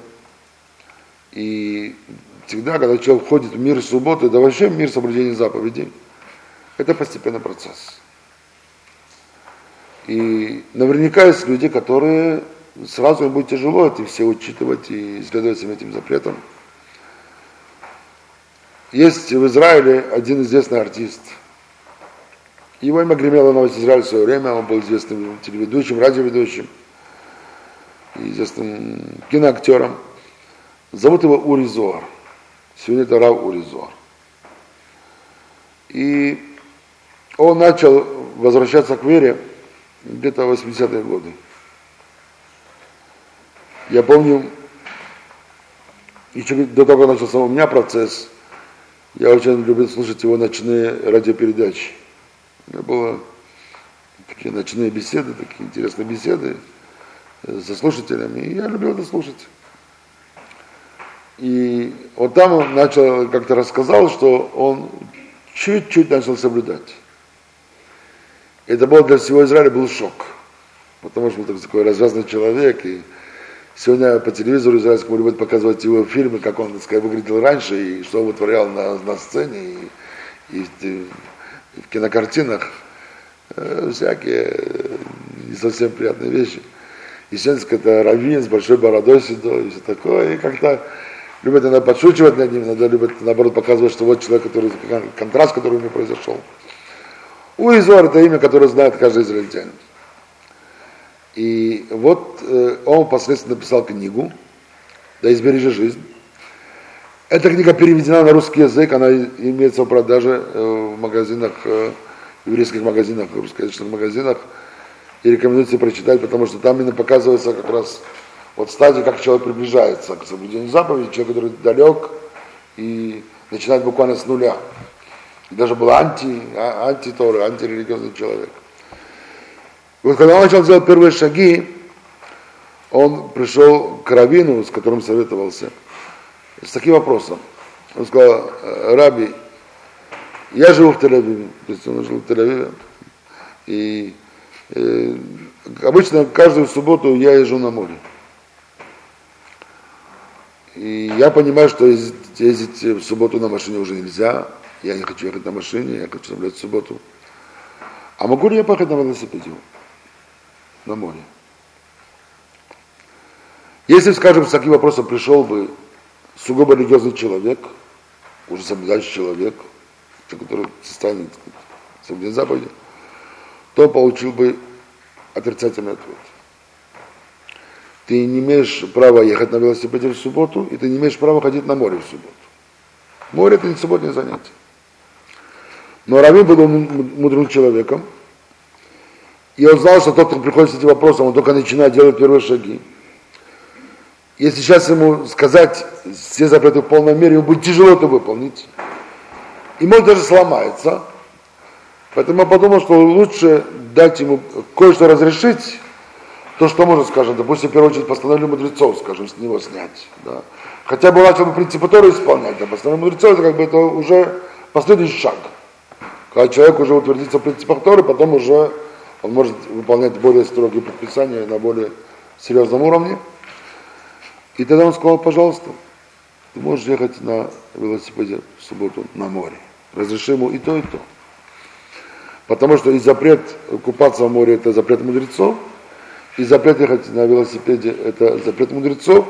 [SPEAKER 2] И всегда, когда человек входит в мир субботы, да вообще в мир соблюдения заповедей, это постепенный процесс. И наверняка есть люди, которые сразу им будет тяжело это все учитывать и следовать всем этим запретам. Есть в Израиле один известный артист. Его имя гремело на весь Израиль в свое время, он был известным телеведущим, радиоведущим, известным киноактером. Зовут его Ури Зоар. Сегодня это Рав Ури Зоар. И он начал возвращаться к вере где-то 80-е годы. Я помню, еще до того, как начался у меня процесс, я очень любил слушать его ночные радиопередачи. У меня было такие ночные беседы, такие интересные беседы со слушателями, и я любил это слушать. И вот там он начал, как-то рассказал, что он чуть-чуть начал соблюдать. Это был для всего Израиля был шок. Потому что он такой развязанный человек. И сегодня по телевизору израильскому любят показывать его фильмы, как он так сказать, выглядел раньше, и что он вытворял на, на сцене, и, и, и в кинокартинах. Э, всякие э, не совсем приятные вещи. И сегодня это раввин с большой бородой седой, и все такое. И как-то любят иногда подшучивать над ним, иногда любят наоборот показывать, что вот человек, который контраст, который у него произошел. Уизор это имя, которое знает каждый израильтянин. И вот э, он впоследствии написал книгу «Да избережи жизнь». Эта книга переведена на русский язык, она имеется в продаже э, в магазинах, э, еврейских магазинах, русскоязычных магазинах. И рекомендуется прочитать, потому что там именно показывается как раз вот стадия, как человек приближается к соблюдению заповедей, человек, который далек и начинает буквально с нуля даже был анти, а, антиторы, антирелигиозный человек. И вот когда он начал делать первые шаги, он пришел к Равину, с которым советовался, с таким вопросом. Он сказал, Раби, я живу в Тель-Авиве, то есть он жил в Тель-Авиве, и э, обычно каждую субботу я езжу на море. И я понимаю, что ездить в субботу на машине уже нельзя, я не хочу ехать на машине, я хочу соблюдать субботу. А могу ли я поехать на велосипеде на море? Если, скажем, с таким вопросом пришел бы сугубо религиозный человек, уже соблюдающий человек, который состояние соблюдения заповеди, то получил бы отрицательный ответ. Ты не имеешь права ехать на велосипеде в субботу, и ты не имеешь права ходить на море в субботу. Море это не субботнее занятие. Но Равин был мудрым человеком, и он знал, что тот, кто приходит с этим вопросом, он только начинает делать первые шаги. Если сейчас ему сказать все запреты в полной мере, ему будет тяжело это выполнить. И может даже сломается. Поэтому я подумал, что лучше дать ему кое-что разрешить, то, что можно, скажем, допустим, в первую очередь постановление мудрецов, скажем, с него снять. Да. Хотя бы начал бы принципы Торы исполнять, а постановление мудрецов, это как бы это уже последующий шаг. Когда человек уже утвердится в принципах Торы, потом уже он может выполнять более строгие предписания на более серьезном уровне. И тогда он сказал, пожалуйста, ты можешь ехать на велосипеде в субботу на море. Разреши ему и то, и то. Потому что и запрет купаться в море это запрет мудрецов, и запрет ехать на велосипеде это запрет мудрецов.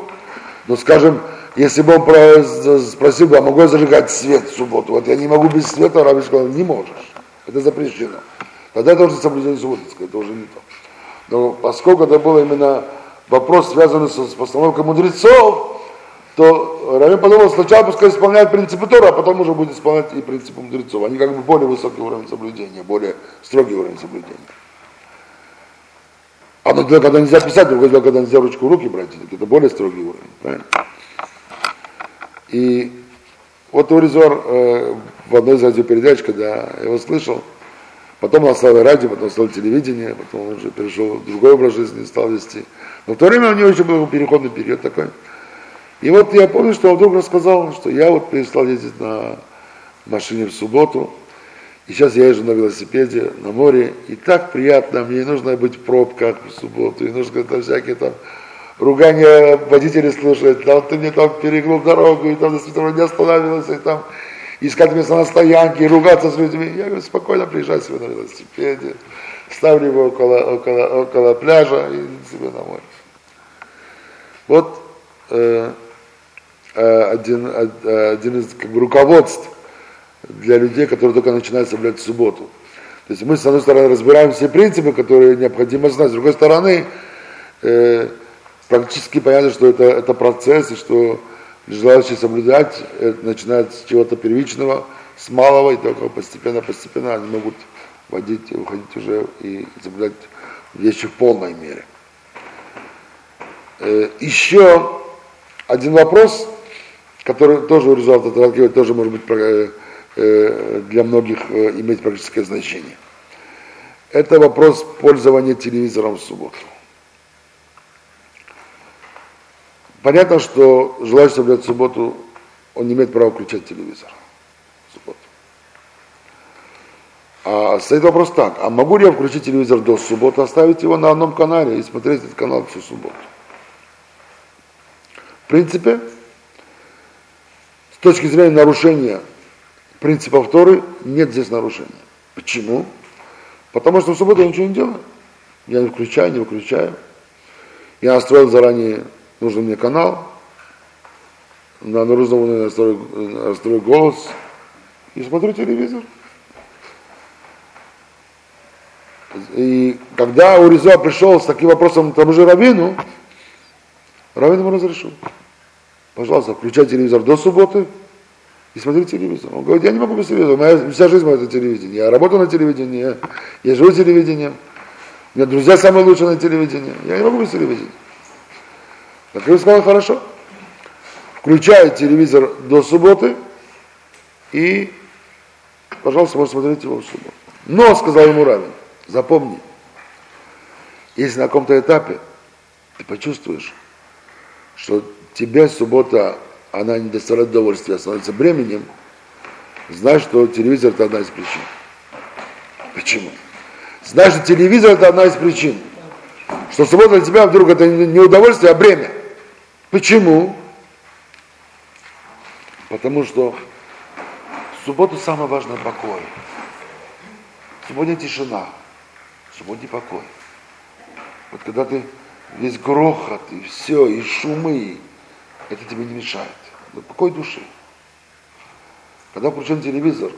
[SPEAKER 2] Но скажем, если бы он спросил бы, а могу я зажигать свет в субботу? Вот я не могу без света, Раби сказал, не можешь. Это запрещено. Тогда это уже соблюдение субботинское, это уже не то. Но поскольку это было именно вопрос, связанный с постановкой мудрецов, то Равин подумал, сначала пускай исполняет принципы Тора, а потом уже будет исполнять и принципы мудрецов. Они как бы более высокий уровень соблюдения, более строгий уровень соблюдения. Одно дело, когда нельзя писать, другое дело, когда нельзя ручку в руки брать, это более строгий уровень. Правильно? И вот Уризор э, в одной из радиопередач, когда я его слышал, потом он оставил радио, потом стал телевидение, потом он уже перешел в другой образ жизни, стал вести. Но в то время у него еще был переходный период такой. И вот я помню, что он вдруг рассказал, что я вот перестал ездить на машине в субботу, и сейчас я езжу на велосипеде на море, и так приятно, мне не нужно быть в пробках в субботу, и нужно там всякие там ругания водителей слушать, там ты мне там перегнул дорогу, и там действительно не останавливался, и там искать место на стоянке, и ругаться с людьми. Я говорю, спокойно приезжай себе на велосипеде, ставлю его около, около, около пляжа и себе на море. Вот э, Э, один, э, один из как бы, руководств для людей, которые только начинают соблюдать субботу. То есть мы, с одной стороны, разбираем все принципы, которые необходимо знать, с другой стороны, э, практически понятно, что это, это процесс, и что желающие соблюдать это начинают с чего-то первичного, с малого, и только постепенно-постепенно они могут вводить, уходить уже и соблюдать вещи в полной мере. Э, еще один вопрос – который тоже у результата Талкива тоже может быть э, э, для многих э, иметь практическое значение. Это вопрос пользования телевизором в субботу. Понятно, что желающий соблюдать субботу, он не имеет права включать телевизор в субботу. А стоит вопрос так, а могу ли я включить телевизор до субботы, оставить его на одном канале и смотреть этот канал всю субботу? В принципе, с точки зрения нарушения принципов Торы нет здесь нарушения. Почему? Потому что в субботу я ничего не делаю. Я не включаю, не выключаю. Я настроил заранее нужный мне канал, на нужном уровне настрою, настрою голос и смотрю телевизор. И когда Уриза пришел с таким вопросом к тому же Равину, Равин ему разрешил. Пожалуйста, включай телевизор до субботы и смотри телевизор. Он говорит, я не могу без телевизора, моя вся жизнь моя это телевидение. Я работаю на телевидении, я, я живу телевидением. У меня друзья самые лучшие на телевидении. Я не могу без телевидения. Так я сказал, хорошо. Включай телевизор до субботы и, пожалуйста, можешь смотреть его в субботу. Но, сказал ему Равин, запомни, если на каком-то этапе ты почувствуешь, что тебе суббота, она не доставляет удовольствия, а становится бременем, знай, что телевизор это одна из причин. Почему? Знай, что телевизор это одна из причин. Что суббота для тебя вдруг это не удовольствие, а бремя. Почему? Потому что в субботу самое важное покой. Субботе тишина, субботе покой. Вот когда ты весь грохот, и все, и шумы, это тебе не мешает. Но покой души. Когда включен телевизор,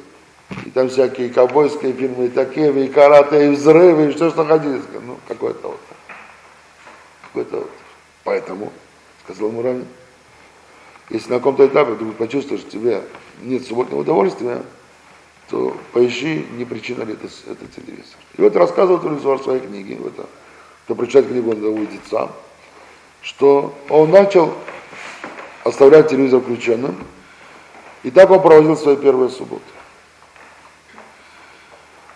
[SPEAKER 2] и там всякие ковбойские фильмы, и такие, и карате, и взрывы, и что что ходили, ну, какой-то вот. Какой-то вот. Поэтому, сказал Мурани, если на каком-то этапе ты почувствуешь, что тебе нет субботнего удовольствия, то поищи, не причина ли это, это телевизор. И вот рассказывает Ревизор в своей книге, в это, кто прочитает книгу, он увидит сам, что он начал оставлять телевизор включенным, и так он проводил свои первые субботы.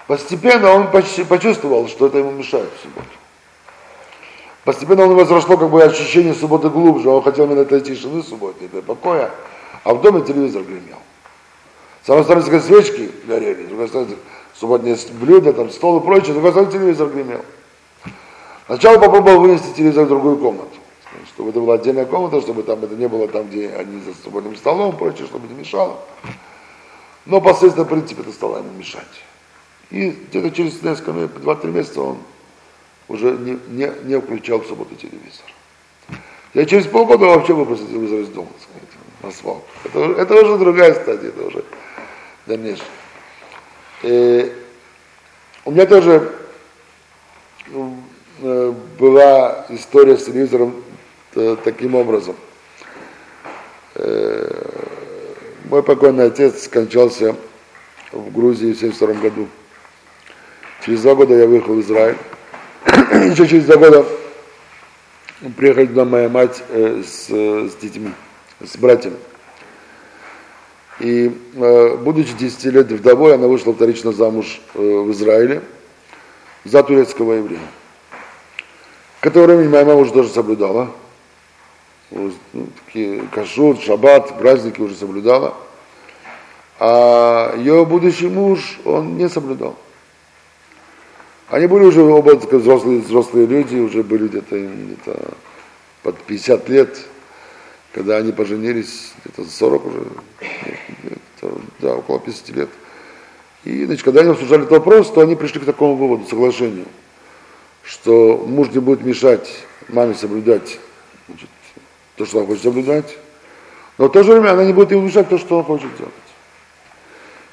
[SPEAKER 2] Постепенно он почти почувствовал, что это ему мешает в субботу. Постепенно он возросло как бы ощущение субботы глубже, он хотел именно этой тишины субботы, этой покоя, а в доме телевизор гремел. С одной стороны, свечки горели, с другой стороны, субботние блюда, там, стол и прочее, с другой стороны, телевизор гремел. Сначала попробовал вынести телевизор в другую комнату, чтобы это была отдельная комната, чтобы там это не было там, где они за субботним столом прочее, чтобы не мешало. Но последствия, в принципе, это стало ему мешать. И где-то через несколько минут, 2-3 месяца он уже не, не, не включал в субботу телевизор. Я через полгода вообще выпустил телевизор из дома, сказать, на свалку. Это, это уже другая стадия, это уже дальнейшее. И э, у меня тоже э, была история с телевизором таким образом. Э, мой покойный отец скончался в Грузии в 1972 году. Через два года я выехал в Израиль. Еще через два года приехала туда моя мать э, с, с детьми, с братьями. И э, будучи 10 лет вдовой, она вышла вторично замуж э, в Израиле за турецкого еврея. К этому времени моя мама уже тоже соблюдала. Ну, такие кашут, шаббат, праздники уже соблюдала. А ее будущий муж, он не соблюдал. Они были уже оба взрослые, взрослые люди, уже были где-то где под 50 лет, когда они поженились, где-то 40 уже, да, около 50 лет. И, значит, когда они обсуждали этот вопрос, то они пришли к такому выводу, соглашению, что муж не будет мешать маме соблюдать значит, то, что она хочет соблюдать, но в то же время она не будет ему мешать то, что он хочет делать.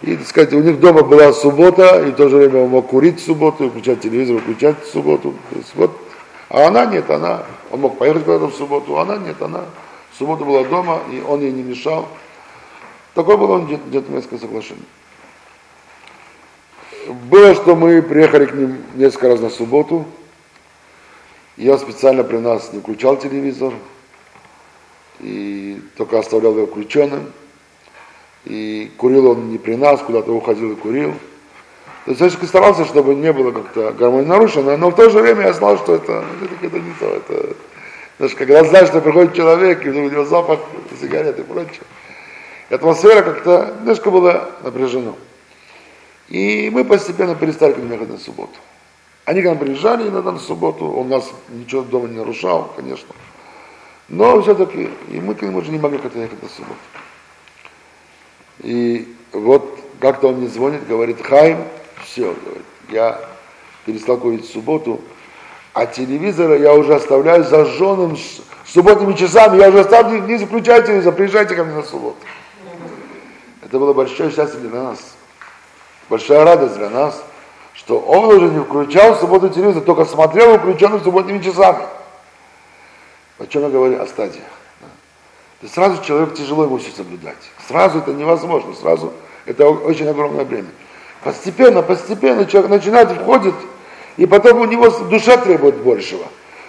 [SPEAKER 2] И, так сказать, у них дома была суббота, и в то же время он мог курить в субботу, включать телевизор, включать в субботу. Вот. А она нет, она, он мог поехать куда-то в субботу, а она нет, она в субботу была дома, и он ей не мешал. Такое было джентльменское соглашение. Было, что мы приехали к ним несколько раз на субботу. Я специально при нас не включал телевизор, и только оставлял его включенным. И курил он не при нас, куда-то уходил и курил. То есть я старался, чтобы не было как-то гармония нарушена, но в то же время я знал, что это, это, это не то. Это, знаешь, когда знаешь, что приходит человек, и у него запах сигареты и прочее. Атмосфера как-то немножко была напряжена. И мы постепенно перестали к ним ехать на субботу. Они к нам приезжали иногда на субботу, он нас ничего дома не нарушал, конечно. Но все-таки, и мы к ним уже не могли как-то ехать на субботу. И вот как-то он мне звонит, говорит, Хайм, все, говорит, я перестал курить в субботу, а телевизор я уже оставляю зажженным субботними часами, я уже оставлю, не заключайте телевизор, приезжайте ко мне на субботу. Это было большое счастье для нас, большая радость для нас, что он уже не включал в субботу телевизор, только смотрел включенным субботними часами. О чем я говорю? О стадиях. То сразу человек тяжело ему все соблюдать. Сразу это невозможно, сразу это очень огромное время. Постепенно, постепенно человек начинает, входит, и потом у него душа требует большего.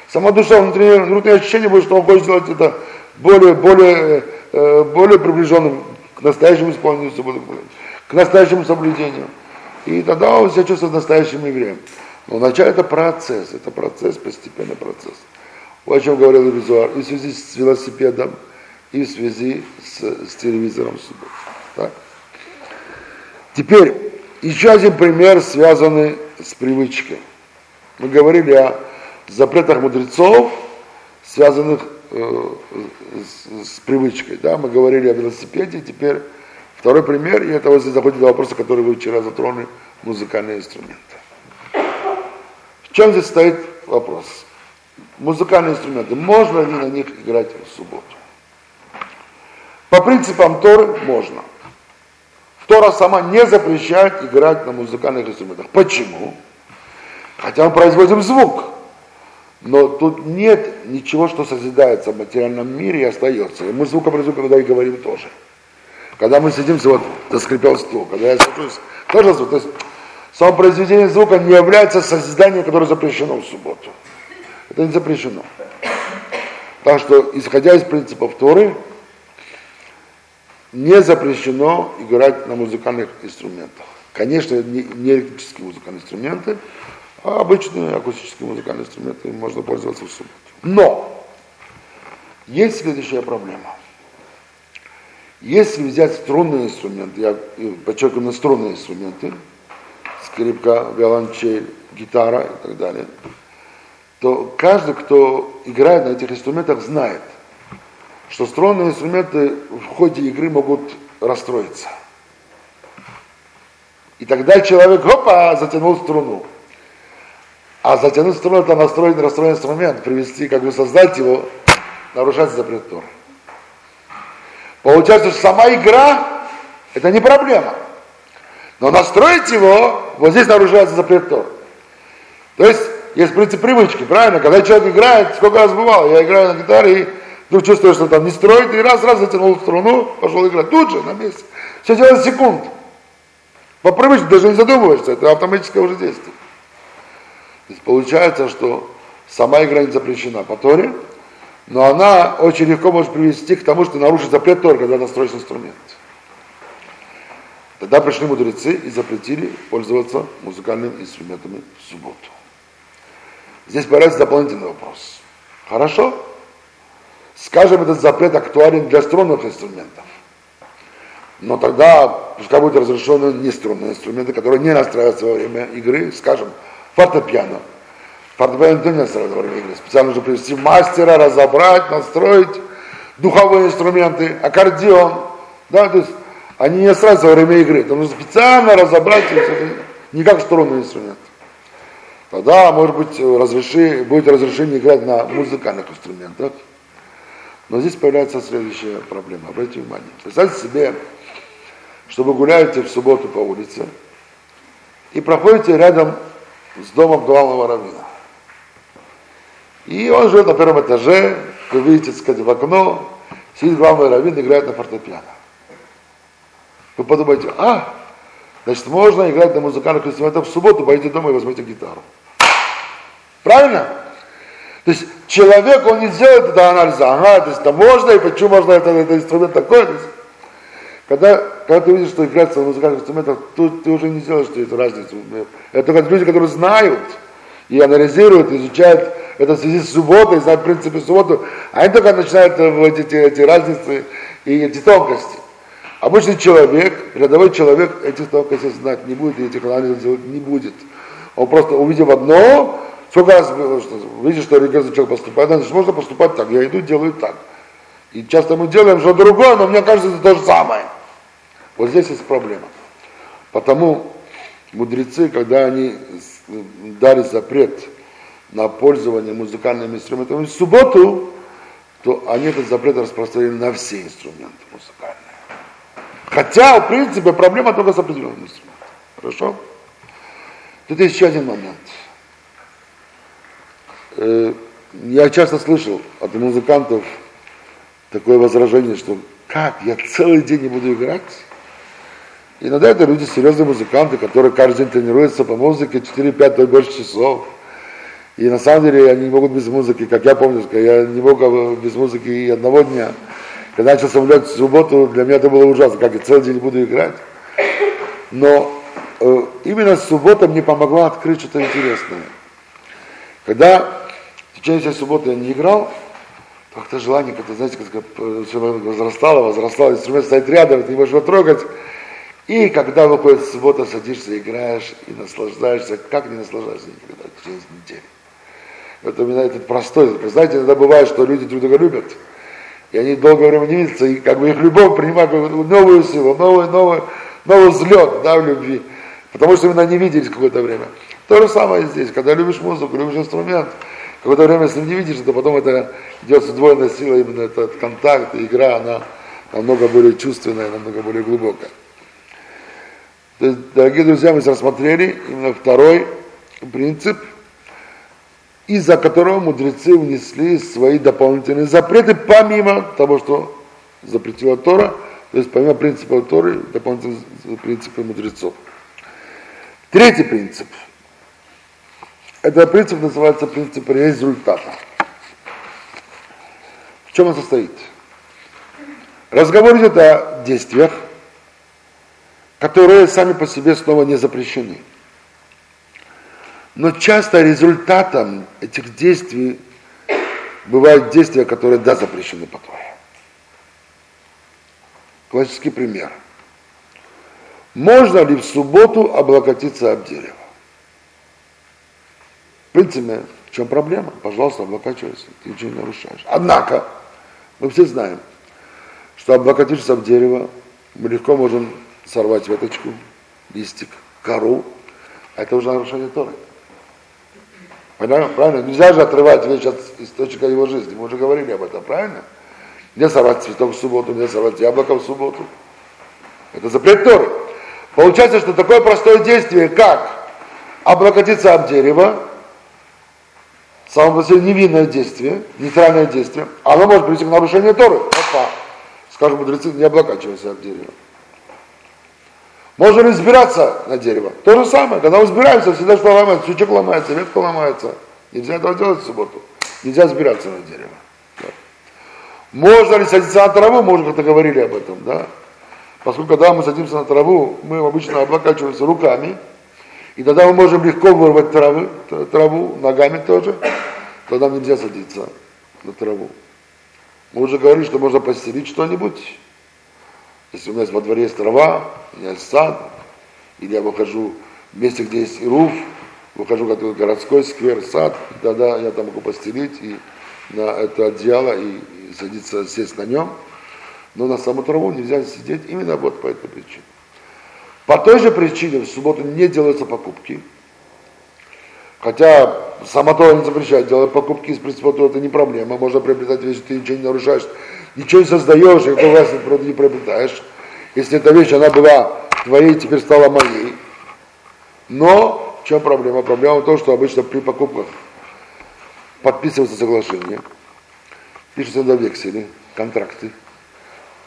[SPEAKER 2] Сама душа, внутреннее, внутреннее ощущение будет, что он хочет сделать это более, более, э, более приближенным к настоящему исполнению к настоящему соблюдению. И тогда он себя чувствует настоящим евреем. Но вначале это процесс, это процесс, постепенный процесс. О чем говорил Ревизуар, и в связи с велосипедом, и в связи с, с телевизором. Так? Теперь еще один пример, связанный с привычкой. Мы говорили о запретах мудрецов, связанных э, с, с привычкой. Да? Мы говорили о велосипеде, теперь второй пример, и это вот здесь заходит до вопроса, который вы вчера затронули, музыкальные инструменты. В чем здесь стоит вопрос? Музыкальные инструменты, можно ли на них играть в субботу? По принципам Торы можно. Тора сама не запрещает играть на музыкальных инструментах. Почему? Хотя мы производим звук. Но тут нет ничего, что созидается в материальном мире и остается. И мы звукообразуем, когда и говорим тоже. Когда мы сидимся, вот заскрипел стул, когда я сажусь, тоже звук. То есть само произведение звука не является созиданием, которое запрещено в субботу. Это не запрещено. Так что, исходя из принципов Торы, не запрещено играть на музыкальных инструментах. Конечно, не, электрические музыкальные инструменты, а обычные акустические музыкальные инструменты можно пользоваться в субботу. Но есть следующая проблема. Если взять струнные инструменты, я подчеркиваю струнные инструменты, скрипка, виолончель, гитара и так далее, то каждый, кто играет на этих инструментах, знает, что струнные инструменты в ходе игры могут расстроиться. И тогда человек, опа, затянул струну. А затянуть струну это настроить расстроенный инструмент, привести, как бы создать его, нарушать запрет Торы. Получается, что сама игра это не проблема. Но настроить его, вот здесь нарушается запрет Тор. То есть, есть принцип привычки, правильно? Когда человек играет, сколько раз бывало, я играю на гитаре и вдруг чувствую, что там не строит, и раз-раз затянул струну, пошел играть. Тут же, на месте. Все делает секунд. По привычке даже не задумываешься, это автоматическое уже действие. То есть получается, что сама игра не запрещена по Торе, но она очень легко может привести к тому, что нарушит запрет Тор, когда настроишь инструмент. Тогда пришли мудрецы и запретили пользоваться музыкальными инструментами в субботу. Здесь появляется дополнительный вопрос. Хорошо? Скажем, этот запрет актуален для струнных инструментов. Но тогда пускай будут разрешены неструнные инструменты, которые не настраиваются во время игры, скажем, фортепиано – Фортепиано никто не настраивает во время игры. Специально нужно привести мастера, разобрать, настроить духовые инструменты, аккордеон. Да, то есть они не настраиваются во время игры. Это нужно специально разобрать, не как струнный инструмент. Тогда, может быть, разреши, будет разрешение играть на музыкальных инструментах. Но здесь появляется следующая проблема. Обратите внимание. Представьте себе, что вы гуляете в субботу по улице и проходите рядом с домом главного раввина. И он живет на первом этаже, вы видите, так сказать, в окно, сидит главный раввин, играет на фортепиано. Вы подумаете, а, значит, можно играть на музыкальных инструментах в субботу, пойдите дома и возьмите гитару. Правильно? То есть человек, он не сделает это анализа, ага, то есть это можно, и почему можно, это, это инструмент такой. То есть, когда, когда ты видишь, что играется на музыкальных инструментах, тут ты уже не делаешь эту разницу. Это только люди, которые знают и анализируют, изучают это в связи с субботой, знают принципы субботы, они только начинают вот эти, эти разницы и эти тонкости. Обычный человек, рядовой человек эти тонкости знать не будет, и этих анализов делать не будет. Он просто увидев одно, сколько раз видишь, что религиозный человек поступает, значит, можно поступать так, я иду, делаю так. И часто мы делаем что другое, но мне кажется, это то же самое. Вот здесь есть проблема. Потому мудрецы, когда они дали запрет на пользование музыкальными инструментами в субботу, то они этот запрет распространили на все инструменты музыкальные. Хотя, в принципе, проблема только с определенными инструментами. Хорошо? Тут есть еще один момент. Э, я часто слышал от музыкантов такое возражение, что как, я целый день не буду играть? Иногда это люди, серьезные музыканты, которые каждый день тренируются по музыке 4-5 то больше часов. И на самом деле они не могут без музыки, как я помню, я не мог без музыки и одного дня. Когда начал соблюдать субботу, для меня это было ужасно, как я целый день буду играть. Но э, именно суббота мне помогла открыть что-то интересное. Когда всей субботы я не играл, то как-то желание, как-то, знаете, как все возрастало, возрастало, инструмент стоит рядом, ты не можешь его трогать. И когда выходит суббота, садишься, играешь и наслаждаешься, как не наслаждаешься никогда, через неделю. Это именно этот простой. Знаете, иногда бывает, что люди друг друга любят, и они долгое время не видятся, и как бы их любовь принимает новую силу, новый, новый, новый взлет да, в любви. Потому что именно не виделись какое-то время. То же самое здесь, когда любишь музыку, любишь инструмент, какое-то время если не видишь, то потом это идет с удвоенной силой, именно этот контакт, игра, она намного более чувственная, намного более глубокая. То есть, дорогие друзья, мы рассмотрели именно второй принцип – из-за которого мудрецы внесли свои дополнительные запреты, помимо того, что запретила Тора, То есть помимо принципа Торы, дополнительные принципы мудрецов. Третий принцип. Это принцип называется принцип результата. В чем он состоит? Разговор идет о действиях, которые сами по себе снова не запрещены. Но часто результатом этих действий бывают действия, которые да запрещены по Торе. Классический пример. Можно ли в субботу облокотиться об дерево? В принципе, в чем проблема? Пожалуйста, облокачивайся, ты ничего не нарушаешь. Однако, мы все знаем, что облокотившись об дерево, мы легко можем сорвать веточку, листик, кору, а это уже нарушение Торы. Понятно? Правильно? Нельзя же отрывать вещь от источника его жизни. Мы уже говорили об этом, правильно? Нельзя сорвать цветок в субботу, нельзя сорвать яблоко в субботу. Это запрет Торы. Получается, что такое простое действие, как облокотиться об дерево, само по себе невинное действие, нейтральное действие, оно может привести к нарушению Торы. Опа. Скажем, мудрецы, не облокачивайся об дерево. Можно ли взбираться на дерево? То же самое, когда мы взбираемся, всегда что ломается, сучок ломается, ветка ломается. Нельзя этого делать в субботу. Нельзя взбираться на дерево. Да. Можно ли садиться на траву? Мы уже как-то говорили об этом, да? Поскольку когда мы садимся на траву, мы обычно облокачиваемся руками, и тогда мы можем легко вырвать травы, траву, ногами тоже, тогда нельзя садиться на траву. Мы уже говорили, что можно постелить что-нибудь. Если у меня во дворе есть трава, у меня есть сад, или я выхожу в месте, где есть руф, выхожу в какой-то городской сквер, сад, тогда я там могу постелить и на это одеяло и, и садиться, сесть на нем. Но на саму траву нельзя сидеть именно вот по этой причине. По той же причине в субботу не делаются покупки. Хотя сама Тора не запрещает делать покупки из принципа это не проблема. Можно приобретать вещи, ты ничего не нарушаешь, ничего не создаешь, никакой власти природы не приобретаешь. Если эта вещь, она была твоей, теперь стала моей. Но в чем проблема? Проблема в том, что обычно при покупках подписываются соглашения, пишутся на вексели, контракты,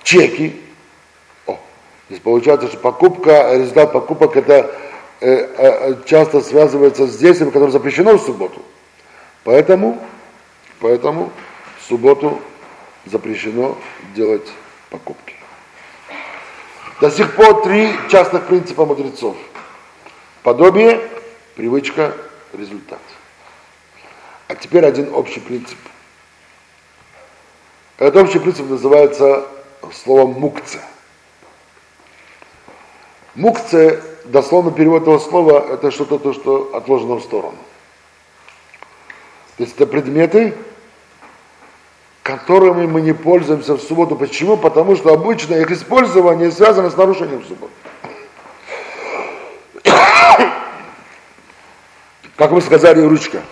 [SPEAKER 2] чеки. О, здесь получается, что покупка, результат покупок это Э, э, часто связывается с действием, которое запрещено в субботу. Поэтому, поэтому в субботу запрещено делать покупки. До сих пор три частных принципа мудрецов. Подобие, привычка, результат. А теперь один общий принцип. Этот общий принцип называется словом мукция. Мукция дословно перевод этого слова, это что-то, то, что отложено в сторону. То есть это предметы, которыми мы не пользуемся в субботу. Почему? Потому что обычно их использование связано с нарушением субботы. Как мы сказали, ручка.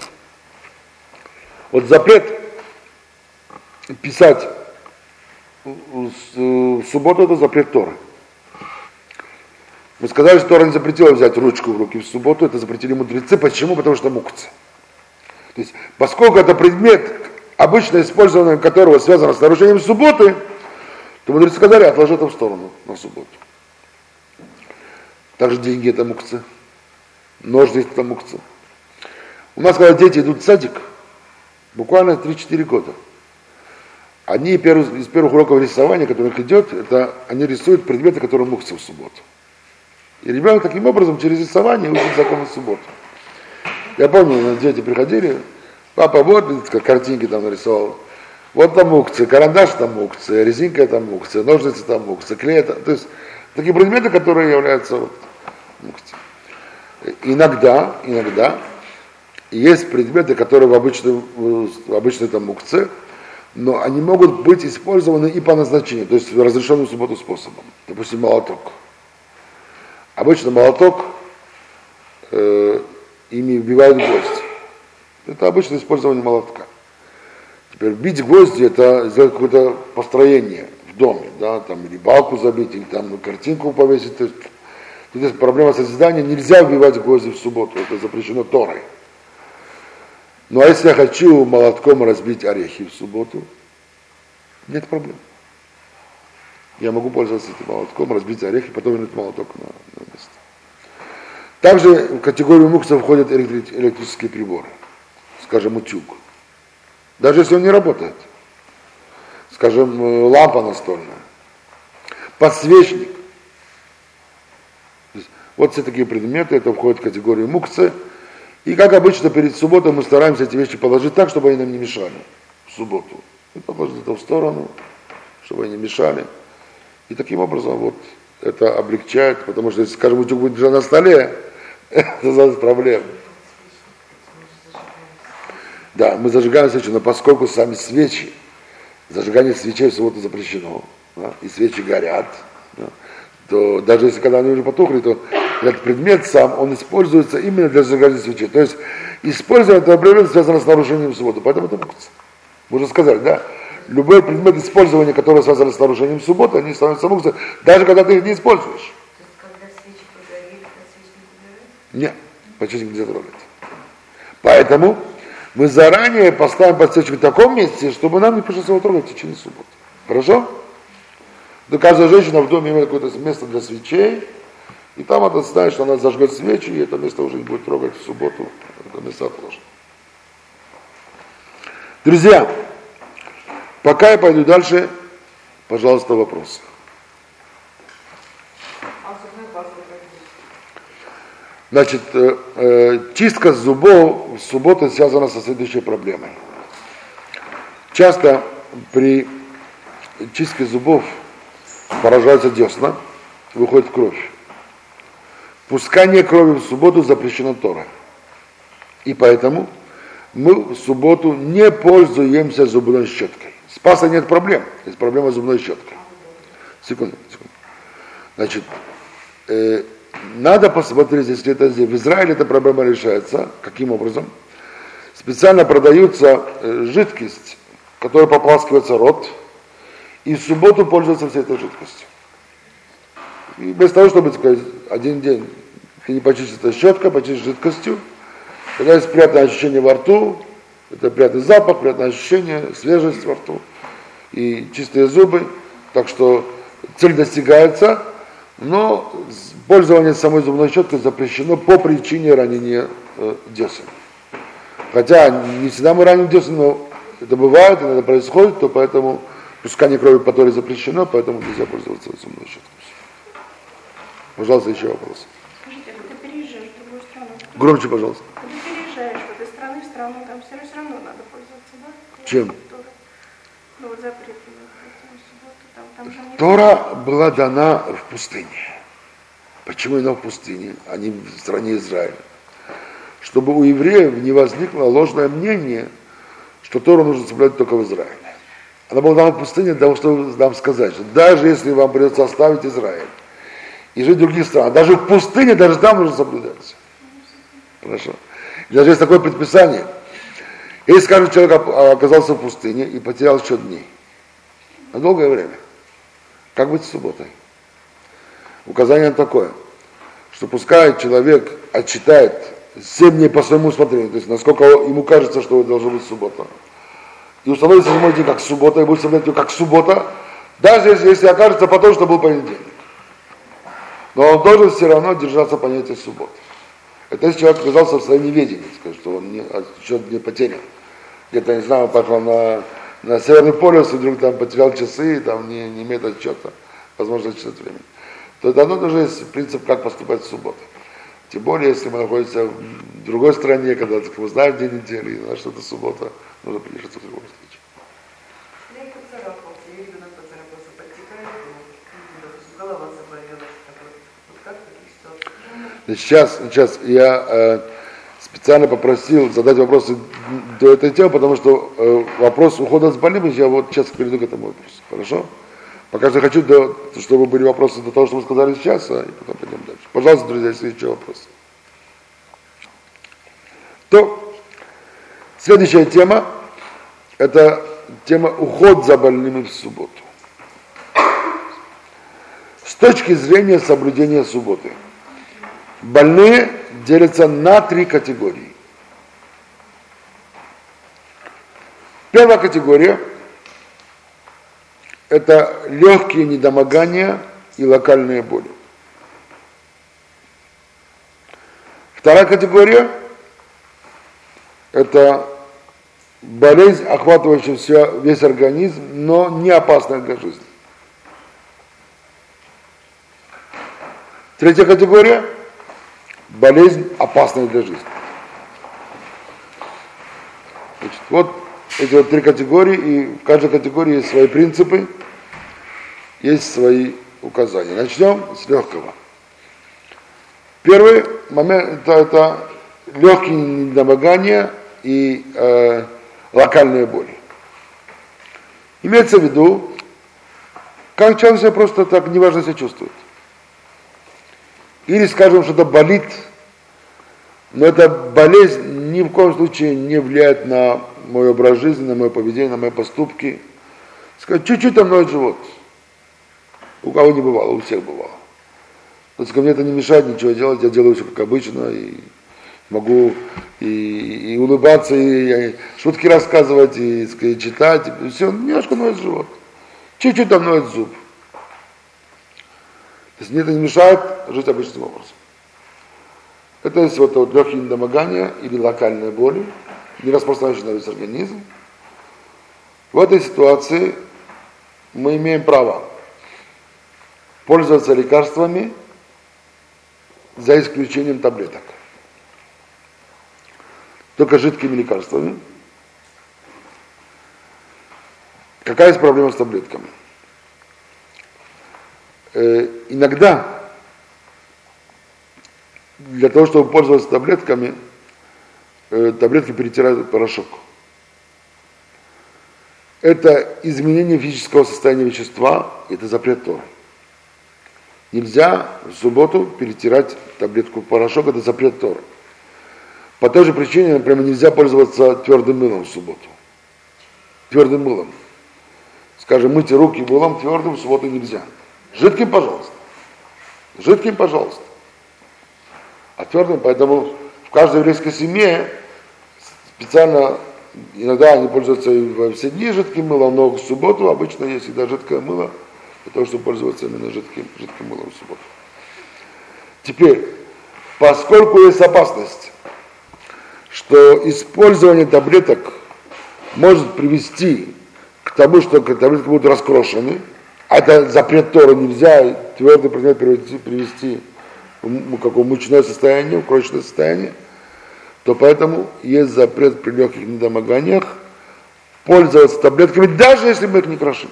[SPEAKER 2] Вот запрет писать в субботу это запрет Тора. Мы сказали, что Тора не запретила взять ручку в руки в субботу, это запретили мудрецы. Почему? Потому что мукция. То есть, поскольку это предмет, обычно использование которого связано с нарушением субботы, то мудрецы сказали, отложи это в сторону на субботу. Также деньги это мукция. Ножницы это мукция. У нас, когда дети идут в садик, буквально 3-4 года, они из первых уроков рисования, которых идет, это они рисуют предметы, которые мукция в субботу. И ребенок таким образом через рисование учит законы субботы. Я помню, дети приходили, папа вот картинки там нарисовал. Вот там мукция, карандаш там мукция, резинка там мукция, ножницы там мукция, клей там. То есть такие предметы, которые являются вот, мукцией. Иногда, иногда есть предметы, которые в обычной, в обычной там мукции, но они могут быть использованы и по назначению, то есть разрешенным субботу способом. Допустим, молоток. Обычно молоток э, ими вбивают гвозди. Это обычное использование молотка. Теперь бить гвозди это сделать какое-то построение в доме, да, там или балку забить, или там картинку повесить. То есть, здесь проблема созидания, нельзя вбивать гвозди в субботу, это запрещено Торой. Ну а если я хочу молотком разбить орехи в субботу, нет проблем. Я могу пользоваться этим молотком, разбить орехи, потом вернуть молоток на, на место. Также в категорию мукса входят электрические приборы, скажем, утюг. Даже если он не работает. Скажем, э, лампа настольная, подсвечник. Вот все такие предметы, это входит в категорию муксы. И как обычно перед субботой мы стараемся эти вещи положить так, чтобы они нам не мешали в субботу. И положить это в сторону, чтобы они не мешали. И таким образом вот это облегчает, потому что если, скажем, утюг будет лежать на столе, это создаст проблемы. Да, мы зажигаем свечи, но поскольку сами свечи, зажигание свечей в субботу запрещено, да, и свечи горят, да, то даже если когда они уже потухли, то этот предмет сам, он используется именно для зажигания свечей. То есть использование этого предмета связано с нарушением субботы, поэтому это мукция. Мы уже сказали, да? Любой предмет использования, который связан с нарушением субботы, они становятся мукцией, даже когда ты их не используешь. Нет, подсвечник нельзя трогать. Поэтому мы заранее поставим подсвечник в таком месте, чтобы нам не пришлось его трогать в течение субботы. Хорошо? Да каждая женщина в доме имеет какое-то место для свечей, и там она знает, что она зажгет свечи, и это место уже не будет трогать в субботу. Это место отложено. Друзья, пока я пойду дальше, пожалуйста, вопросы. Значит, э, э, чистка зубов в субботу связана со следующей проблемой. Часто при чистке зубов поражаются десна, выходит кровь. Пускание крови в субботу запрещено Тора. И поэтому мы в субботу не пользуемся зубной щеткой. С пастой нет проблем, есть проблема зубной щеткой. Секунду, секунду. Значит, э, надо посмотреть, если это здесь. В Израиле эта проблема решается. Каким образом? Специально продаются э, жидкость, которая пополаскивается рот, и в субботу пользуются всей этой жидкостью. И без того, чтобы сказать, один день ты не почистишь это щетка, почистишь жидкостью, тогда есть приятное ощущение во рту, это приятный запах, приятное ощущение, свежесть во рту и чистые зубы. Так что цель достигается, но пользование самой зубной щеткой запрещено по причине ранения э, десен. Хотя не всегда мы раним десен, но это бывает, иногда происходит, то поэтому пускание крови по Торе запрещено, поэтому нельзя пользоваться зубной щеткой. Пожалуйста, еще вопрос.
[SPEAKER 3] Скажите, а когда переезжаешь в другую страну?
[SPEAKER 2] Громче, пожалуйста.
[SPEAKER 3] Когда переезжаешь в этой страны в страну, там все равно надо пользоваться, да?
[SPEAKER 2] Чем?
[SPEAKER 3] Тора. Ну вот запрет там, там
[SPEAKER 2] Тора была дана в пустыне. Почему она в пустыне, а не в стране Израиля? Чтобы у евреев не возникло ложное мнение, что Тору нужно соблюдать только в Израиле. Она была дана в пустыне для того, чтобы нам сказать, что даже если вам придется оставить Израиль, и жить в других странах. Даже в пустыне, даже там нужно соблюдать. Хорошо. И даже есть такое предписание. Если, скажем, человек оказался в пустыне и потерял счет дней. На долгое время. Как быть с субботой? Указание такое, что пускай человек отчитает 7 дней по своему усмотрению, то есть насколько ему кажется, что должно быть суббота. И установит седьмой день как суббота, и будет соблюдать ее как суббота, даже если, если окажется потом, что был понедельник. Но он должен все равно держаться понятия субботы. Это если человек оказался в своем неведении, скажет, что он не, счет не потерян. Где-то, не знаю, пошел на, на Северный полюс, и вдруг там потерял часы, там не, не имеет отчета, возможно, отчитать время. То давно уже есть принцип, как поступать в субботу. Тем более, если мы находимся в другой стране, когда так, мы знаем день недели, и знаем, что это суббота, нужно придерживаться в любом случае.
[SPEAKER 4] Я поцарапался, я ребенок поцарапался, подтекает, ну, голова заболела. такой. Вот как в таких ситуациях?
[SPEAKER 2] Значит, Сейчас, сейчас я э, специально попросил задать вопросы до этой темы, потому что э, вопрос ухода с больным, я вот сейчас перейду к этому вопросу. Хорошо? Пока что хочу, до, чтобы были вопросы до того, что вы сказали сейчас, а и потом пойдем дальше. Пожалуйста, друзья, если еще вопросы. То, следующая тема, это тема уход за больными в субботу. С точки зрения соблюдения субботы. Больные делятся на три категории. Первая категория это легкие недомогания и локальные боли. Вторая категория – это болезнь, охватывающая все, весь организм, но не опасная для жизни. Третья категория – болезнь, опасная для жизни. Значит, вот эти вот три категории, и в каждой категории есть свои принципы, есть свои указания. Начнем с легкого. Первый момент это, это легкие недомогания и э, локальные боли. Имеется в виду, как человек себя просто так неважно себя чувствует. Или скажем, что это болит, но эта болезнь ни в коем случае не влияет на мой образ жизни, на мое поведение, на мои поступки. Сказать, чуть-чуть там ноет живот. У кого не бывало, у всех бывало. То есть мне это не мешает ничего делать, я делаю все как обычно, и могу и, и улыбаться, и, и шутки рассказывать, и, и читать, и все, немножко ноет живот. Чуть-чуть там ноет зуб. Мне это не мешает жить обычным образом. Это есть вот, вот легкие недомогания или локальные боли, не распространяющие на весь организм. В этой ситуации мы имеем право пользоваться лекарствами за исключением таблеток. Только жидкими лекарствами. Какая есть проблема с таблетками? Э, иногда для того, чтобы пользоваться таблетками, э, таблетки перетирают порошок. Это изменение физического состояния вещества, это запрет Торы. Нельзя в субботу перетирать таблетку в порошок, это запрет Тора. По той же причине, например, нельзя пользоваться твердым мылом в субботу. Твердым мылом. Скажем, мыть руки мылом твердым в субботу нельзя. Жидким, пожалуйста. Жидким, пожалуйста. А твердым, поэтому в каждой еврейской семье специально, иногда они пользуются во все дни жидким мылом, но в субботу обычно есть всегда жидкое мыло, для того, чтобы пользоваться именно жидким, жидким мылом в субботу. Теперь, поскольку есть опасность, что использование таблеток может привести к тому, что таблетки будут раскрошены, а это запрет Тора, нельзя твердый предмет привести, привести в какое мучное состояние, в крошечное состояние, то поэтому есть запрет при легких недомоганиях пользоваться таблетками, даже если мы их не крошим.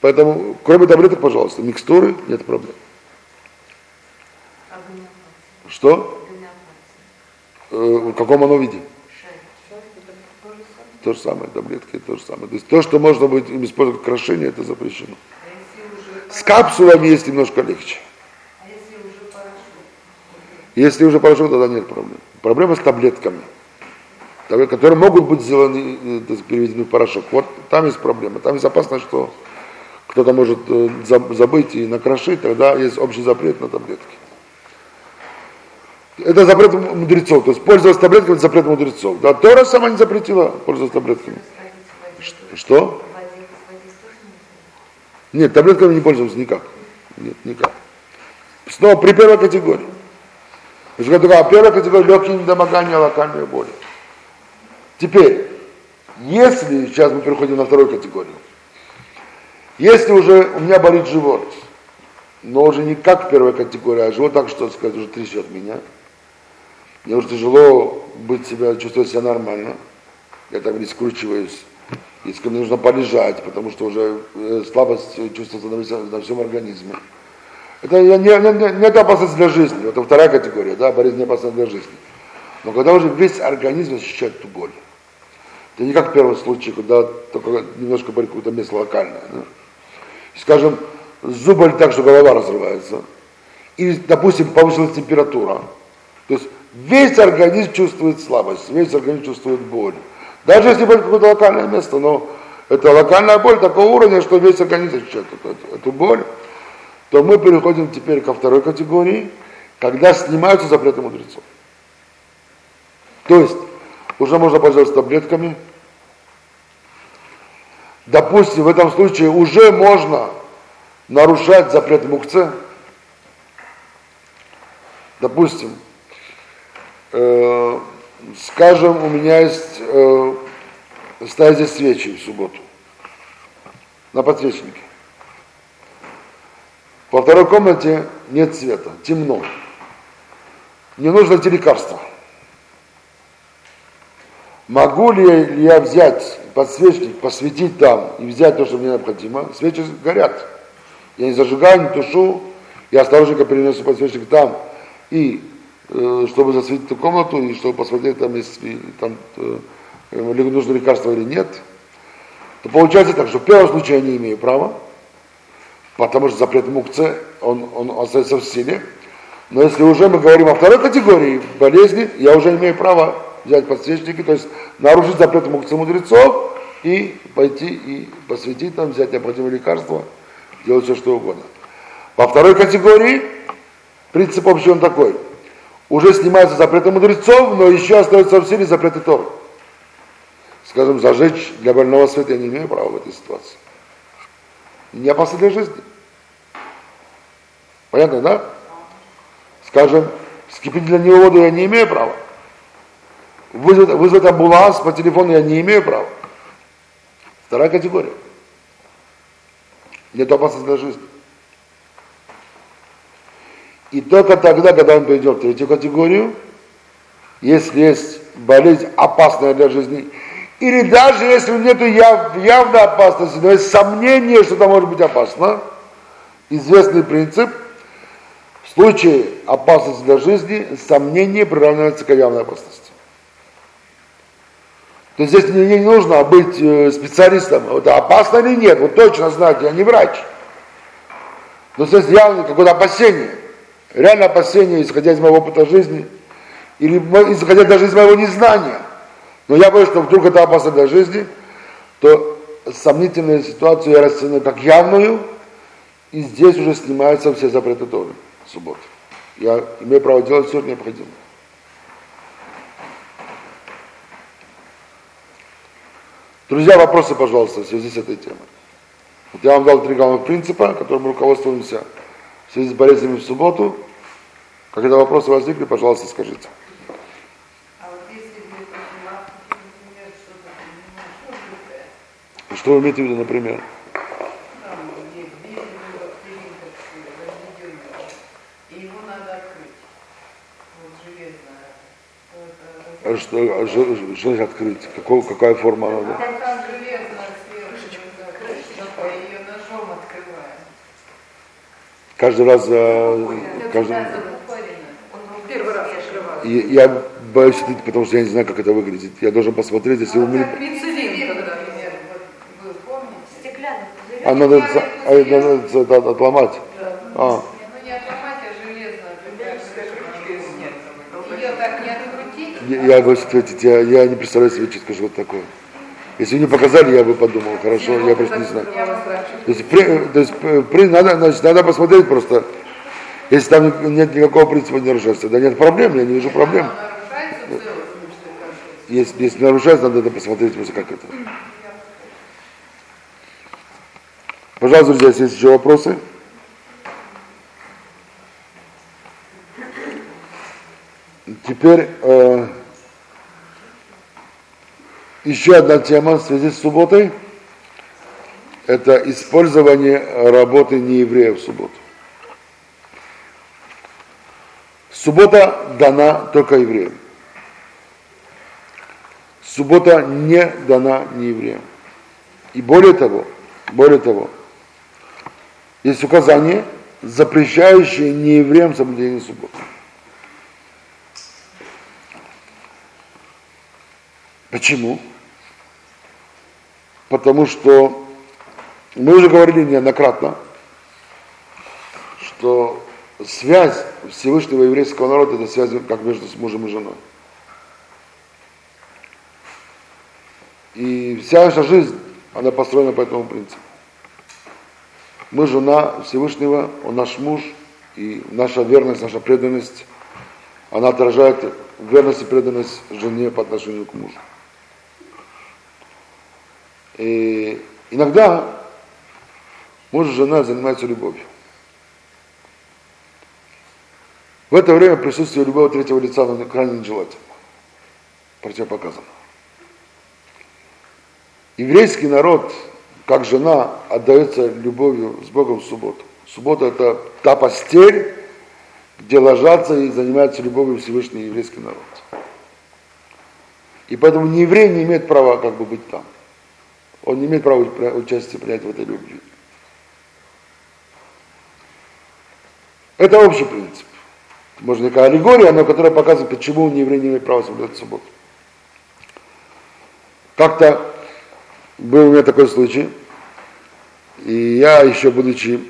[SPEAKER 2] Поэтому, кроме таблеток, пожалуйста, микстуры, нет проблем. Что? Э, в каком оно виде? То же самое, таблетки, то же самое. То есть то, что можно будет им использовать крошение, это запрещено. С капсулами есть немножко легче. Если уже порошок, тогда нет проблем. Проблема с таблетками, которые могут быть сделаны, э, переведены в порошок. Вот там есть проблема. Там есть опасность, что кто-то может э, забыть и накрошить, тогда есть общий запрет на таблетки. Это запрет мудрецов, то есть пользоваться таблетками это запрет мудрецов. Да, Тора сама не запретила пользоваться таблетками. Что? Нет, таблетками не пользуемся никак. Нет, никак. Снова при первой категории. Значит, такая первая категория легкие недомогания, локальные боли. Теперь, если, сейчас мы переходим на вторую категорию, если уже у меня болит живот, но уже не как первая категория, а живот так, что сказать, уже трясет меня, мне уже тяжело быть себя, чувствовать себя нормально, я так не скручиваюсь, если мне нужно полежать, потому что уже э, слабость чувствуется на, всем, на всем организме. Это не, не, не, это опасность для жизни, это вторая категория, да, болезнь не опасность для жизни. Но когда уже весь организм ощущает эту боль, это не как в первом случае, когда только немножко болит какое-то место локальное. Да? скажем, зубы так, что голова разрывается, и, допустим, повысилась температура, то есть весь организм чувствует слабость, весь организм чувствует боль. Даже если будет какое-то локальное место, но это локальная боль такого уровня, что весь организм ощущает эту, боль, то мы переходим теперь ко второй категории, когда снимаются запреты мудрецов. То есть уже можно пользоваться таблетками, допустим, в этом случае уже можно нарушать запрет мукце. Допустим, э, скажем, у меня есть э, стоят здесь свечи в субботу на подсвечнике. Во второй комнате нет света, темно. Мне нужно эти лекарства. Могу ли я взять подсвечник, посветить там и взять то, что мне необходимо? Свечи горят. Я не зажигаю, не тушу, я осторожненько перенесу подсвечник там, и чтобы засветить эту комнату, и чтобы посмотреть там, если там э, нужно лекарство или нет, то получается так, что в первом случае я не имею права, потому что запрет мукце, он, он остается в силе. Но если уже мы говорим о второй категории болезни, я уже имею право взять подсвечники, то есть нарушить запрет мукцы мудрецов и пойти и посвятить там, взять необходимые лекарства, делать все что угодно. Во второй категории принцип общий он такой. Уже снимается запреты мудрецов, но еще остается в силе запреты Торы. Скажем, зажечь для больного света я не имею права в этой ситуации. Не опасно для жизни. Понятно, да? Скажем, вскипятить для него воду я не имею права. Вызвать, вызвать амбуланс по телефону я не имею права. Вторая категория. Нет опасности для жизни. И только тогда, когда он перейдет в третью категорию, если есть болезнь опасная для жизни, или даже если нет яв, явной опасности, но есть сомнение, что это может быть опасно, известный принцип, в случае опасности для жизни, сомнение приравнивается к явной опасности. То есть здесь мне не нужно быть э, специалистом, это опасно или нет, вот точно знать, я не врач. Но здесь явно какое-то опасение, реально опасение, исходя из моего опыта жизни, или исходя даже из моего незнания. Но я боюсь, что вдруг это опасно для жизни, то сомнительную ситуацию я расценю как явную, и здесь уже снимаются все запреты Торы, субботы. Я имею право делать все необходимое. Друзья, вопросы, пожалуйста, в связи с этой темой. Вот я вам дал три главных принципа, которым мы руководствуемся в связи с болезнями в субботу. Когда вопросы возникли, пожалуйста, скажите.
[SPEAKER 4] А
[SPEAKER 2] Что вы имеете в виду, например?
[SPEAKER 4] Вот железное.
[SPEAKER 2] А Что, а что, что значит открыть? Какого, какая форма надо?
[SPEAKER 4] Там железная
[SPEAKER 2] Каждый раз, э, каждый,
[SPEAKER 4] Первый раз открываю.
[SPEAKER 2] я, я боюсь это, потому что я не знаю, как это выглядит. Я должен посмотреть, если вы мне...
[SPEAKER 4] Пиццелин, когда например, вот вы помните?
[SPEAKER 3] Стеклянный пузырек.
[SPEAKER 2] А надо, а это надо это отломать. А,
[SPEAKER 4] Ну не отломать, а не открутить,
[SPEAKER 2] я, я боюсь ответить, я, я не представляю себе четко, что это такое. Если вы не показали, я бы подумал, хорошо, я просто не знаю. То есть, при, то есть э, при, надо, значит, надо посмотреть просто, если там нет никакого принципа нарушается, да нет проблем, я не вижу проблем.
[SPEAKER 4] Кажется.
[SPEAKER 2] Если, если нарушается, надо это посмотреть просто как это. Пожалуйста, друзья, если есть еще вопросы. Теперь э, еще одна тема в связи с субботой. Это использование работы неевреев в субботу. Суббота дана только евреям. Суббота не дана неевреям. И более того, более того, есть указание, запрещающее неевреям соблюдение субботы. Почему? Потому что мы уже говорили неоднократно, что связь Всевышнего еврейского народа это связь как между мужем и женой. И вся наша жизнь, она построена по этому принципу. Мы жена Всевышнего, он наш муж, и наша верность, наша преданность, она отражает верность и преданность жене по отношению к мужу. И, Иногда муж и жена занимаются любовью. В это время присутствие любого третьего лица крайне нежелательно, противопоказано. Еврейский народ, как жена, отдается любовью с Богом в субботу. Суббота – это та постель, где ложатся и занимаются любовью Всевышний еврейский народ. И поэтому ни еврей не имеет права как бы быть там. Он не имеет права участия принять в этой любви. Это общий принцип. Можно некая аллегория, но которая показывает, почему не еврей не имеет права соблюдать субботу. Как-то был у меня такой случай, и я еще будучи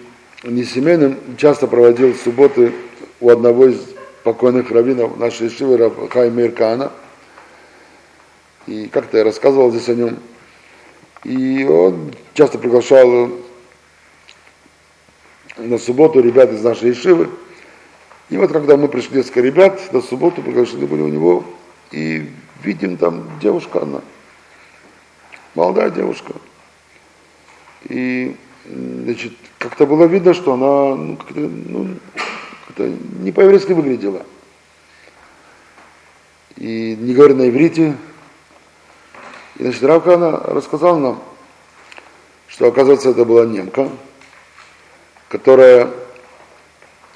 [SPEAKER 2] не семейным, часто проводил субботы у одного из покойных раввинов нашей Шивы, Хаймир Кана. И как-то я рассказывал здесь о нем. И он часто приглашал на субботу ребят из нашей Ишивы. И вот когда мы пришли несколько ребят, на субботу приглашены были у него, и видим там девушка она, молодая девушка. И, значит, как-то было видно, что она ну, как-то, ну, как-то не по-еврейски выглядела. И не говоря на иврите, и, значит, Равка она рассказала нам, что, оказывается, это была немка, которая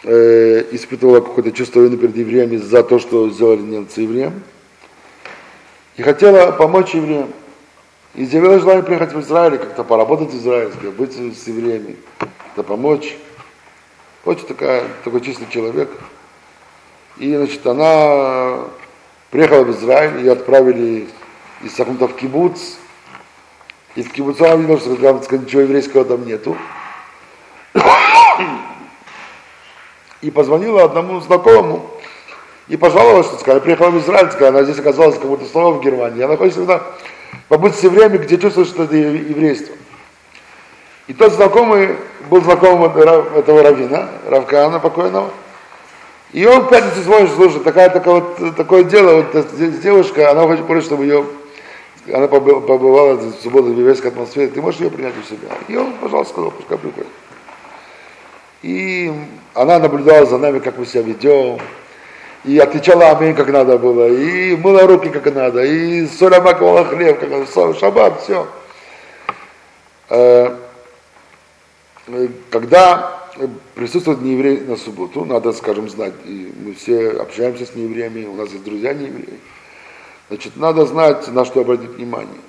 [SPEAKER 2] э, испытывала какое-то чувство вины перед евреями за то, что сделали немцы евреям, и хотела помочь евреям. И изъявила желание приехать в Израиль, как-то поработать в Израиле, быть с евреями, как-то помочь. Очень такая, такой чистый человек. И, значит, она приехала в Израиль, ее отправили из Сахмута в кибуц. И в кибуце она видела, что рядом ничего еврейского там нету. И позвонила одному знакомому и пожаловалась, что сказала, приехала в Израиль, сказала, она здесь оказалась как будто снова в Германии. Она хочет всегда побыть все время, где чувствует, что это еврейство. И тот знакомый был знакомым этого раввина, Равкана покойного. И он в пятницу звонит, слушай, такая, такая вот, такое дело, вот девушка, она хочет чтобы ее она побывала в субботу еврейской атмосфере, ты можешь ее принять у себя? И он, пожалуйста, сказал, пускай приходит. И она наблюдала за нами, как мы себя ведем, и отвечала аминь, как надо было, и мыла руки, как надо, и соля маковала хлеб, как надо, шаббат, все. Э, когда присутствует нееврей на субботу, надо, скажем, знать, и мы все общаемся с неевреями, у нас есть друзья неевреи, Значит, надо знать, на что обратить внимание.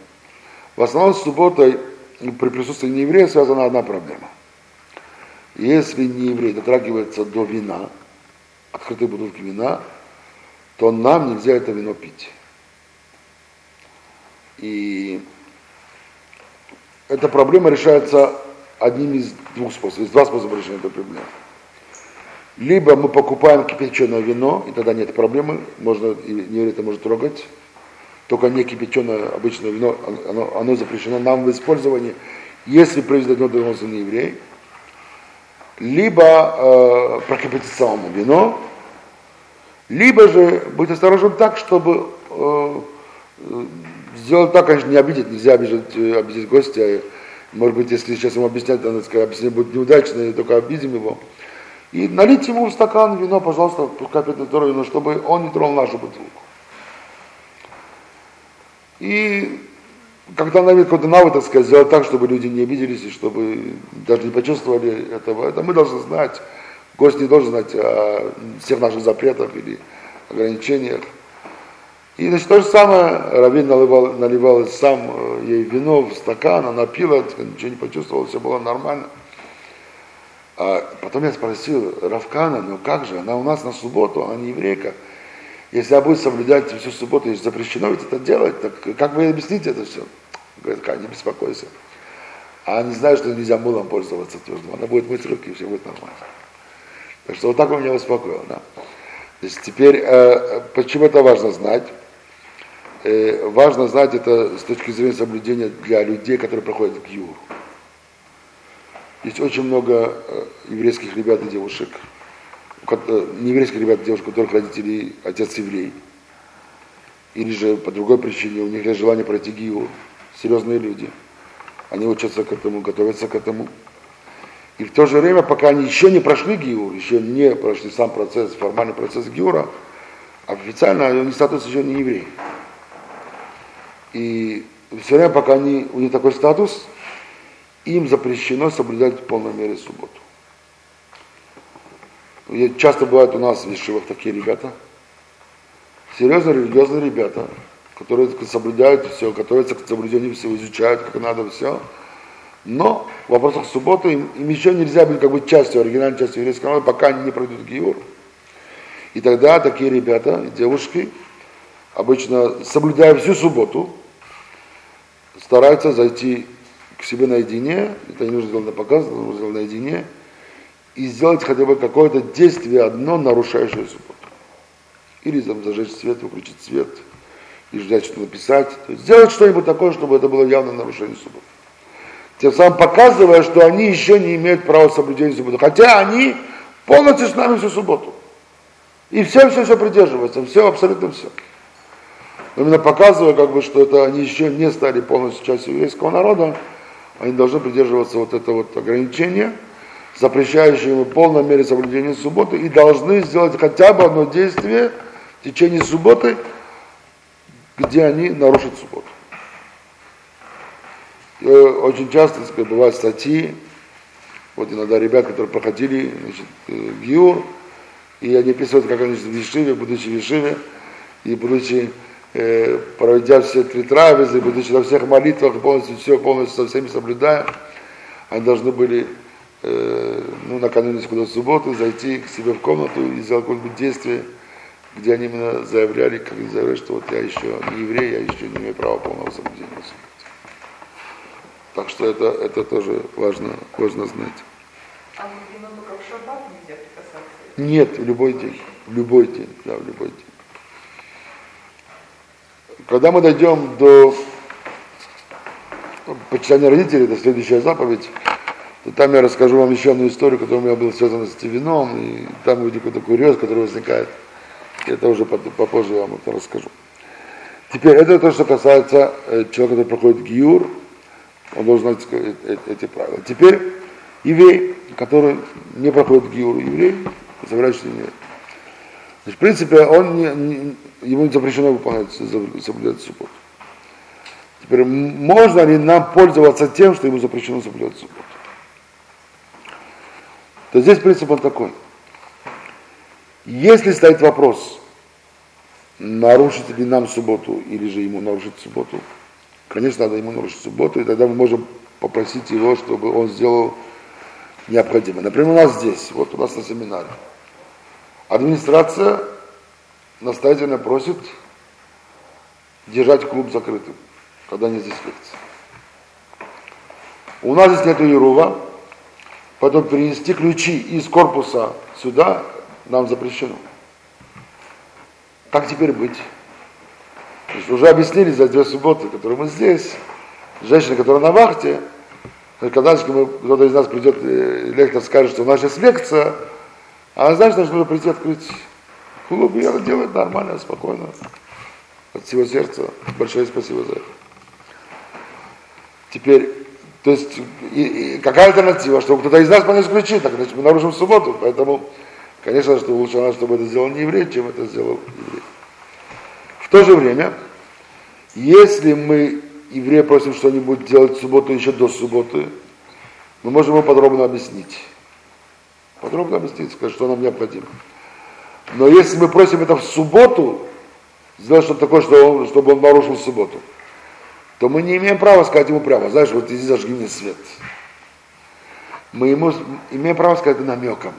[SPEAKER 2] В основном с субботой при присутствии нееврея связана одна проблема. Если нееврей дотрагивается до вина, открытой бутылки вина, то нам нельзя это вино пить. И эта проблема решается одним из двух способов. Есть два способа решения этой проблемы. Либо мы покупаем кипяченое вино, и тогда нет проблемы, можно, нееврей это может трогать, только не кипяченое обычное вино, оно, оно запрещено нам в использовании, если произведено доносится не еврей, либо э, прокипятить самому вино, либо же быть осторожным так, чтобы э, сделать так, конечно, не обидеть, нельзя обижать, э, обидеть гостя, может быть, если сейчас ему объяснять, то сказать, объяснение будет неудачное, только обидим его. И налить ему в стакан вино, пожалуйста, пускай пьет вино, чтобы он не тронул нашу бутылку. И когда на какой-то навык, так сказать, сделать так, чтобы люди не обиделись и чтобы даже не почувствовали этого, это мы должны знать. Гость не должен знать о всех наших запретах или ограничениях. И значит, то же самое, Равин наливал, наливал сам э, ей вино в стакан, она пила, ничего не почувствовала, все было нормально. А потом я спросил Равкана, ну как же, она у нас на субботу, она не еврейка. Если она будет соблюдать всю субботу, если запрещено ведь это делать, так как вы объясните это все? Говорит, Кай, не беспокойся. А они знают, что нельзя мылом пользоваться твердым. Она будет мыть руки, и все будет нормально. Так что вот так он меня успокоил. Да? Есть теперь, э, почему это важно знать? Э, важно знать это с точки зрения соблюдения для людей, которые проходят к Юру. Есть очень много э, еврейских ребят и девушек, нееврейских ребят, девушек, у которых родители отец еврей, или же по другой причине у них есть желание пройти гиу, серьезные люди. Они учатся к этому, готовятся к этому. И в то же время, пока они еще не прошли Гиур, еще не прошли сам процесс, формальный процесс Гиура, официально они статус еще не евреи. И все время, пока они, у них такой статус, им запрещено соблюдать в полной мере субботу. Часто бывают у нас в Ешивах такие ребята, серьезно религиозные ребята, которые соблюдают все, готовятся к соблюдению всего, изучают, как надо все. Но в вопросах субботы им, им еще нельзя быть как бы частью, оригинальной частью еврейского народа, пока они не пройдут Гиур. И тогда такие ребята, девушки, обычно соблюдая всю субботу, стараются зайти к себе наедине, это не нужно сделать на показ, нужно сделать наедине, и сделать хотя бы какое-то действие одно, нарушающее субботу. Или там зажечь свет, выключить свет, или ждать что-то написать. То есть сделать что-нибудь такое, чтобы это было явно нарушение субботы. Тем самым показывая, что они еще не имеют права соблюдения субботы. Хотя они полностью с нами всю субботу. И все, все, все придерживаются, все, абсолютно все. именно показывая, как бы, что это они еще не стали полностью частью еврейского народа, они должны придерживаться вот этого вот ограничения, запрещающее ему в полной мере соблюдение субботы, и должны сделать хотя бы одно действие в течение субботы, где они нарушат субботу. И очень часто сказать, бывают статьи, вот иногда ребят, которые проходили значит, э, ГИУР, и они писают, как они в Вишиве, будучи в Вишиве, и будучи э, проведя все три трапезы, будучи на всех молитвах, полностью все, полностью со всеми соблюдая, они должны были э, ну, накануне куда субботу зайти к себе в комнату и сделать какое-нибудь действие, где они именно заявляли, как они заявляли, что вот я еще не еврей, я еще не имею права полного соблюдения субботы. Так что это, это тоже важно, важно знать.
[SPEAKER 4] А мужчина только в шаббат нельзя прикасаться?
[SPEAKER 2] Нет, в любой день. В любой день, да, в любой день. Когда мы дойдем до почитания родителей, это следующая заповедь, там я расскажу вам еще одну историю, которая у меня была связана с вином, и там будет какой-то курьез, который возникает. Это уже попозже я вам это расскажу. Теперь, это то, что касается э, человека, который проходит гиюр, он должен знать э, э, эти правила. Теперь, еврей, который не проходит гиюр, еврей, собирающийся не Значит, в принципе, он не, не, ему запрещено выполнять, соблюдать субботу. Теперь, можно ли нам пользоваться тем, что ему запрещено соблюдать субботу? То здесь принцип он такой. Если стоит вопрос, нарушить ли нам субботу или же ему нарушить субботу, конечно, надо ему нарушить субботу, и тогда мы можем попросить его, чтобы он сделал необходимое. Например, у нас здесь, вот у нас на семинаре, Администрация настоятельно просит держать клуб закрытым, когда не здесь лекции. У нас здесь нет Ирува, потом перенести ключи из корпуса сюда нам запрещено. Как теперь быть? То есть уже объяснили за две субботы, которые мы здесь, женщина, которая на вахте, когда кто-то из нас придет, э, лектор скажет, что у нас сейчас лекция, а знаешь, что нужно прийти открыть клуб, и это делает нормально, спокойно. От всего сердца. Большое спасибо за это. Теперь, то есть, и, и какая альтернатива, чтобы кто-то из нас по ключи, так значит мы нарушим субботу, поэтому, конечно, что лучше нас, чтобы это сделал не еврей, чем это сделал еврей. В то же время, если мы еврея просим что-нибудь делать в субботу еще до субботы, мы можем ему подробно объяснить. Подробно объяснить, сказать, что нам необходимо. Но если мы просим это в субботу, сделать что-то такое, что чтобы он нарушил субботу, то мы не имеем права сказать ему прямо, знаешь, вот иди зажги мне свет. Мы ему имеем право сказать намеком.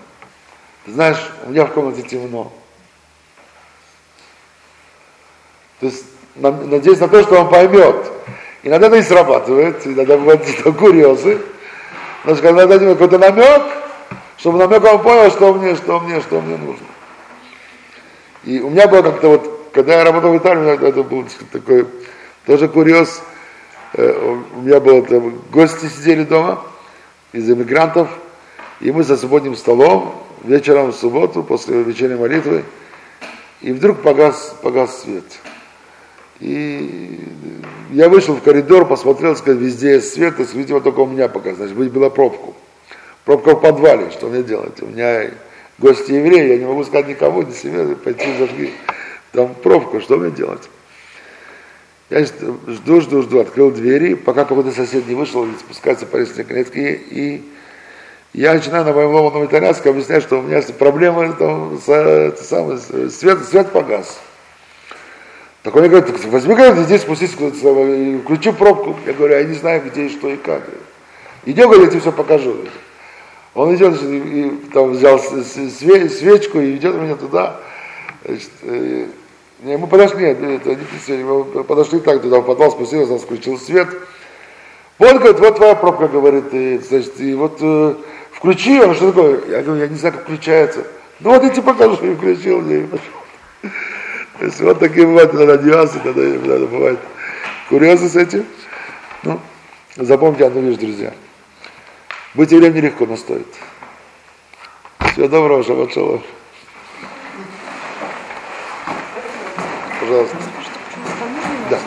[SPEAKER 2] Знаешь, у меня в комнате темно. То есть надеюсь на то, что он поймет. Иногда это не срабатывает, иногда бывают курьезы. Но когда дадим какой-то намек, чтобы намеком понял, что мне, что мне, что мне нужно. И у меня было как-то вот, когда я работал в Италии, это был такой тоже курьез. Э, у меня было там, гости сидели дома из эмигрантов, и мы за субботним столом вечером в субботу, после вечерней молитвы, и вдруг погас, погас свет. И я вышел в коридор, посмотрел, сказал, везде есть свет, и видимо, только у меня пока, значит, быть была пробку. Пробка в подвале, что мне делать? У меня гости евреи, я не могу сказать никому, ни себе, пойти зажги там пробку, что мне делать? Я жду, жду, жду, открыл двери, пока какой-то сосед не вышел, спускается по лестничной клетке, и я начинаю на моем ломаном итальянском объяснять, что у меня проблемы, там, с, это самое, свет, свет погас. Так он мне говорит, возьми, говорит, здесь спустись, включи пробку. Я говорю, я не знаю, где и что и как. Идем, говорит, я тебе все покажу. Он идет, и, там взял свечку и идет меня туда. Значит, э, не, мы подошли, это подошли так туда, в подвал спустился, он включил свет. Вот, говорит, вот твоя пробка, говорит, и, значит, и вот э, включи, он что такое? Я говорю, я не знаю, как включается. Ну вот я тебе покажу, и включил и пошел. То есть вот такие бывают иногда нюансы, когда иногда бывает курьезы с этим. Ну, запомните одну вещь, друзья. Быть евреем нелегко, но стоит. Всего доброго, шаббат шалом. пожалуйста. Да.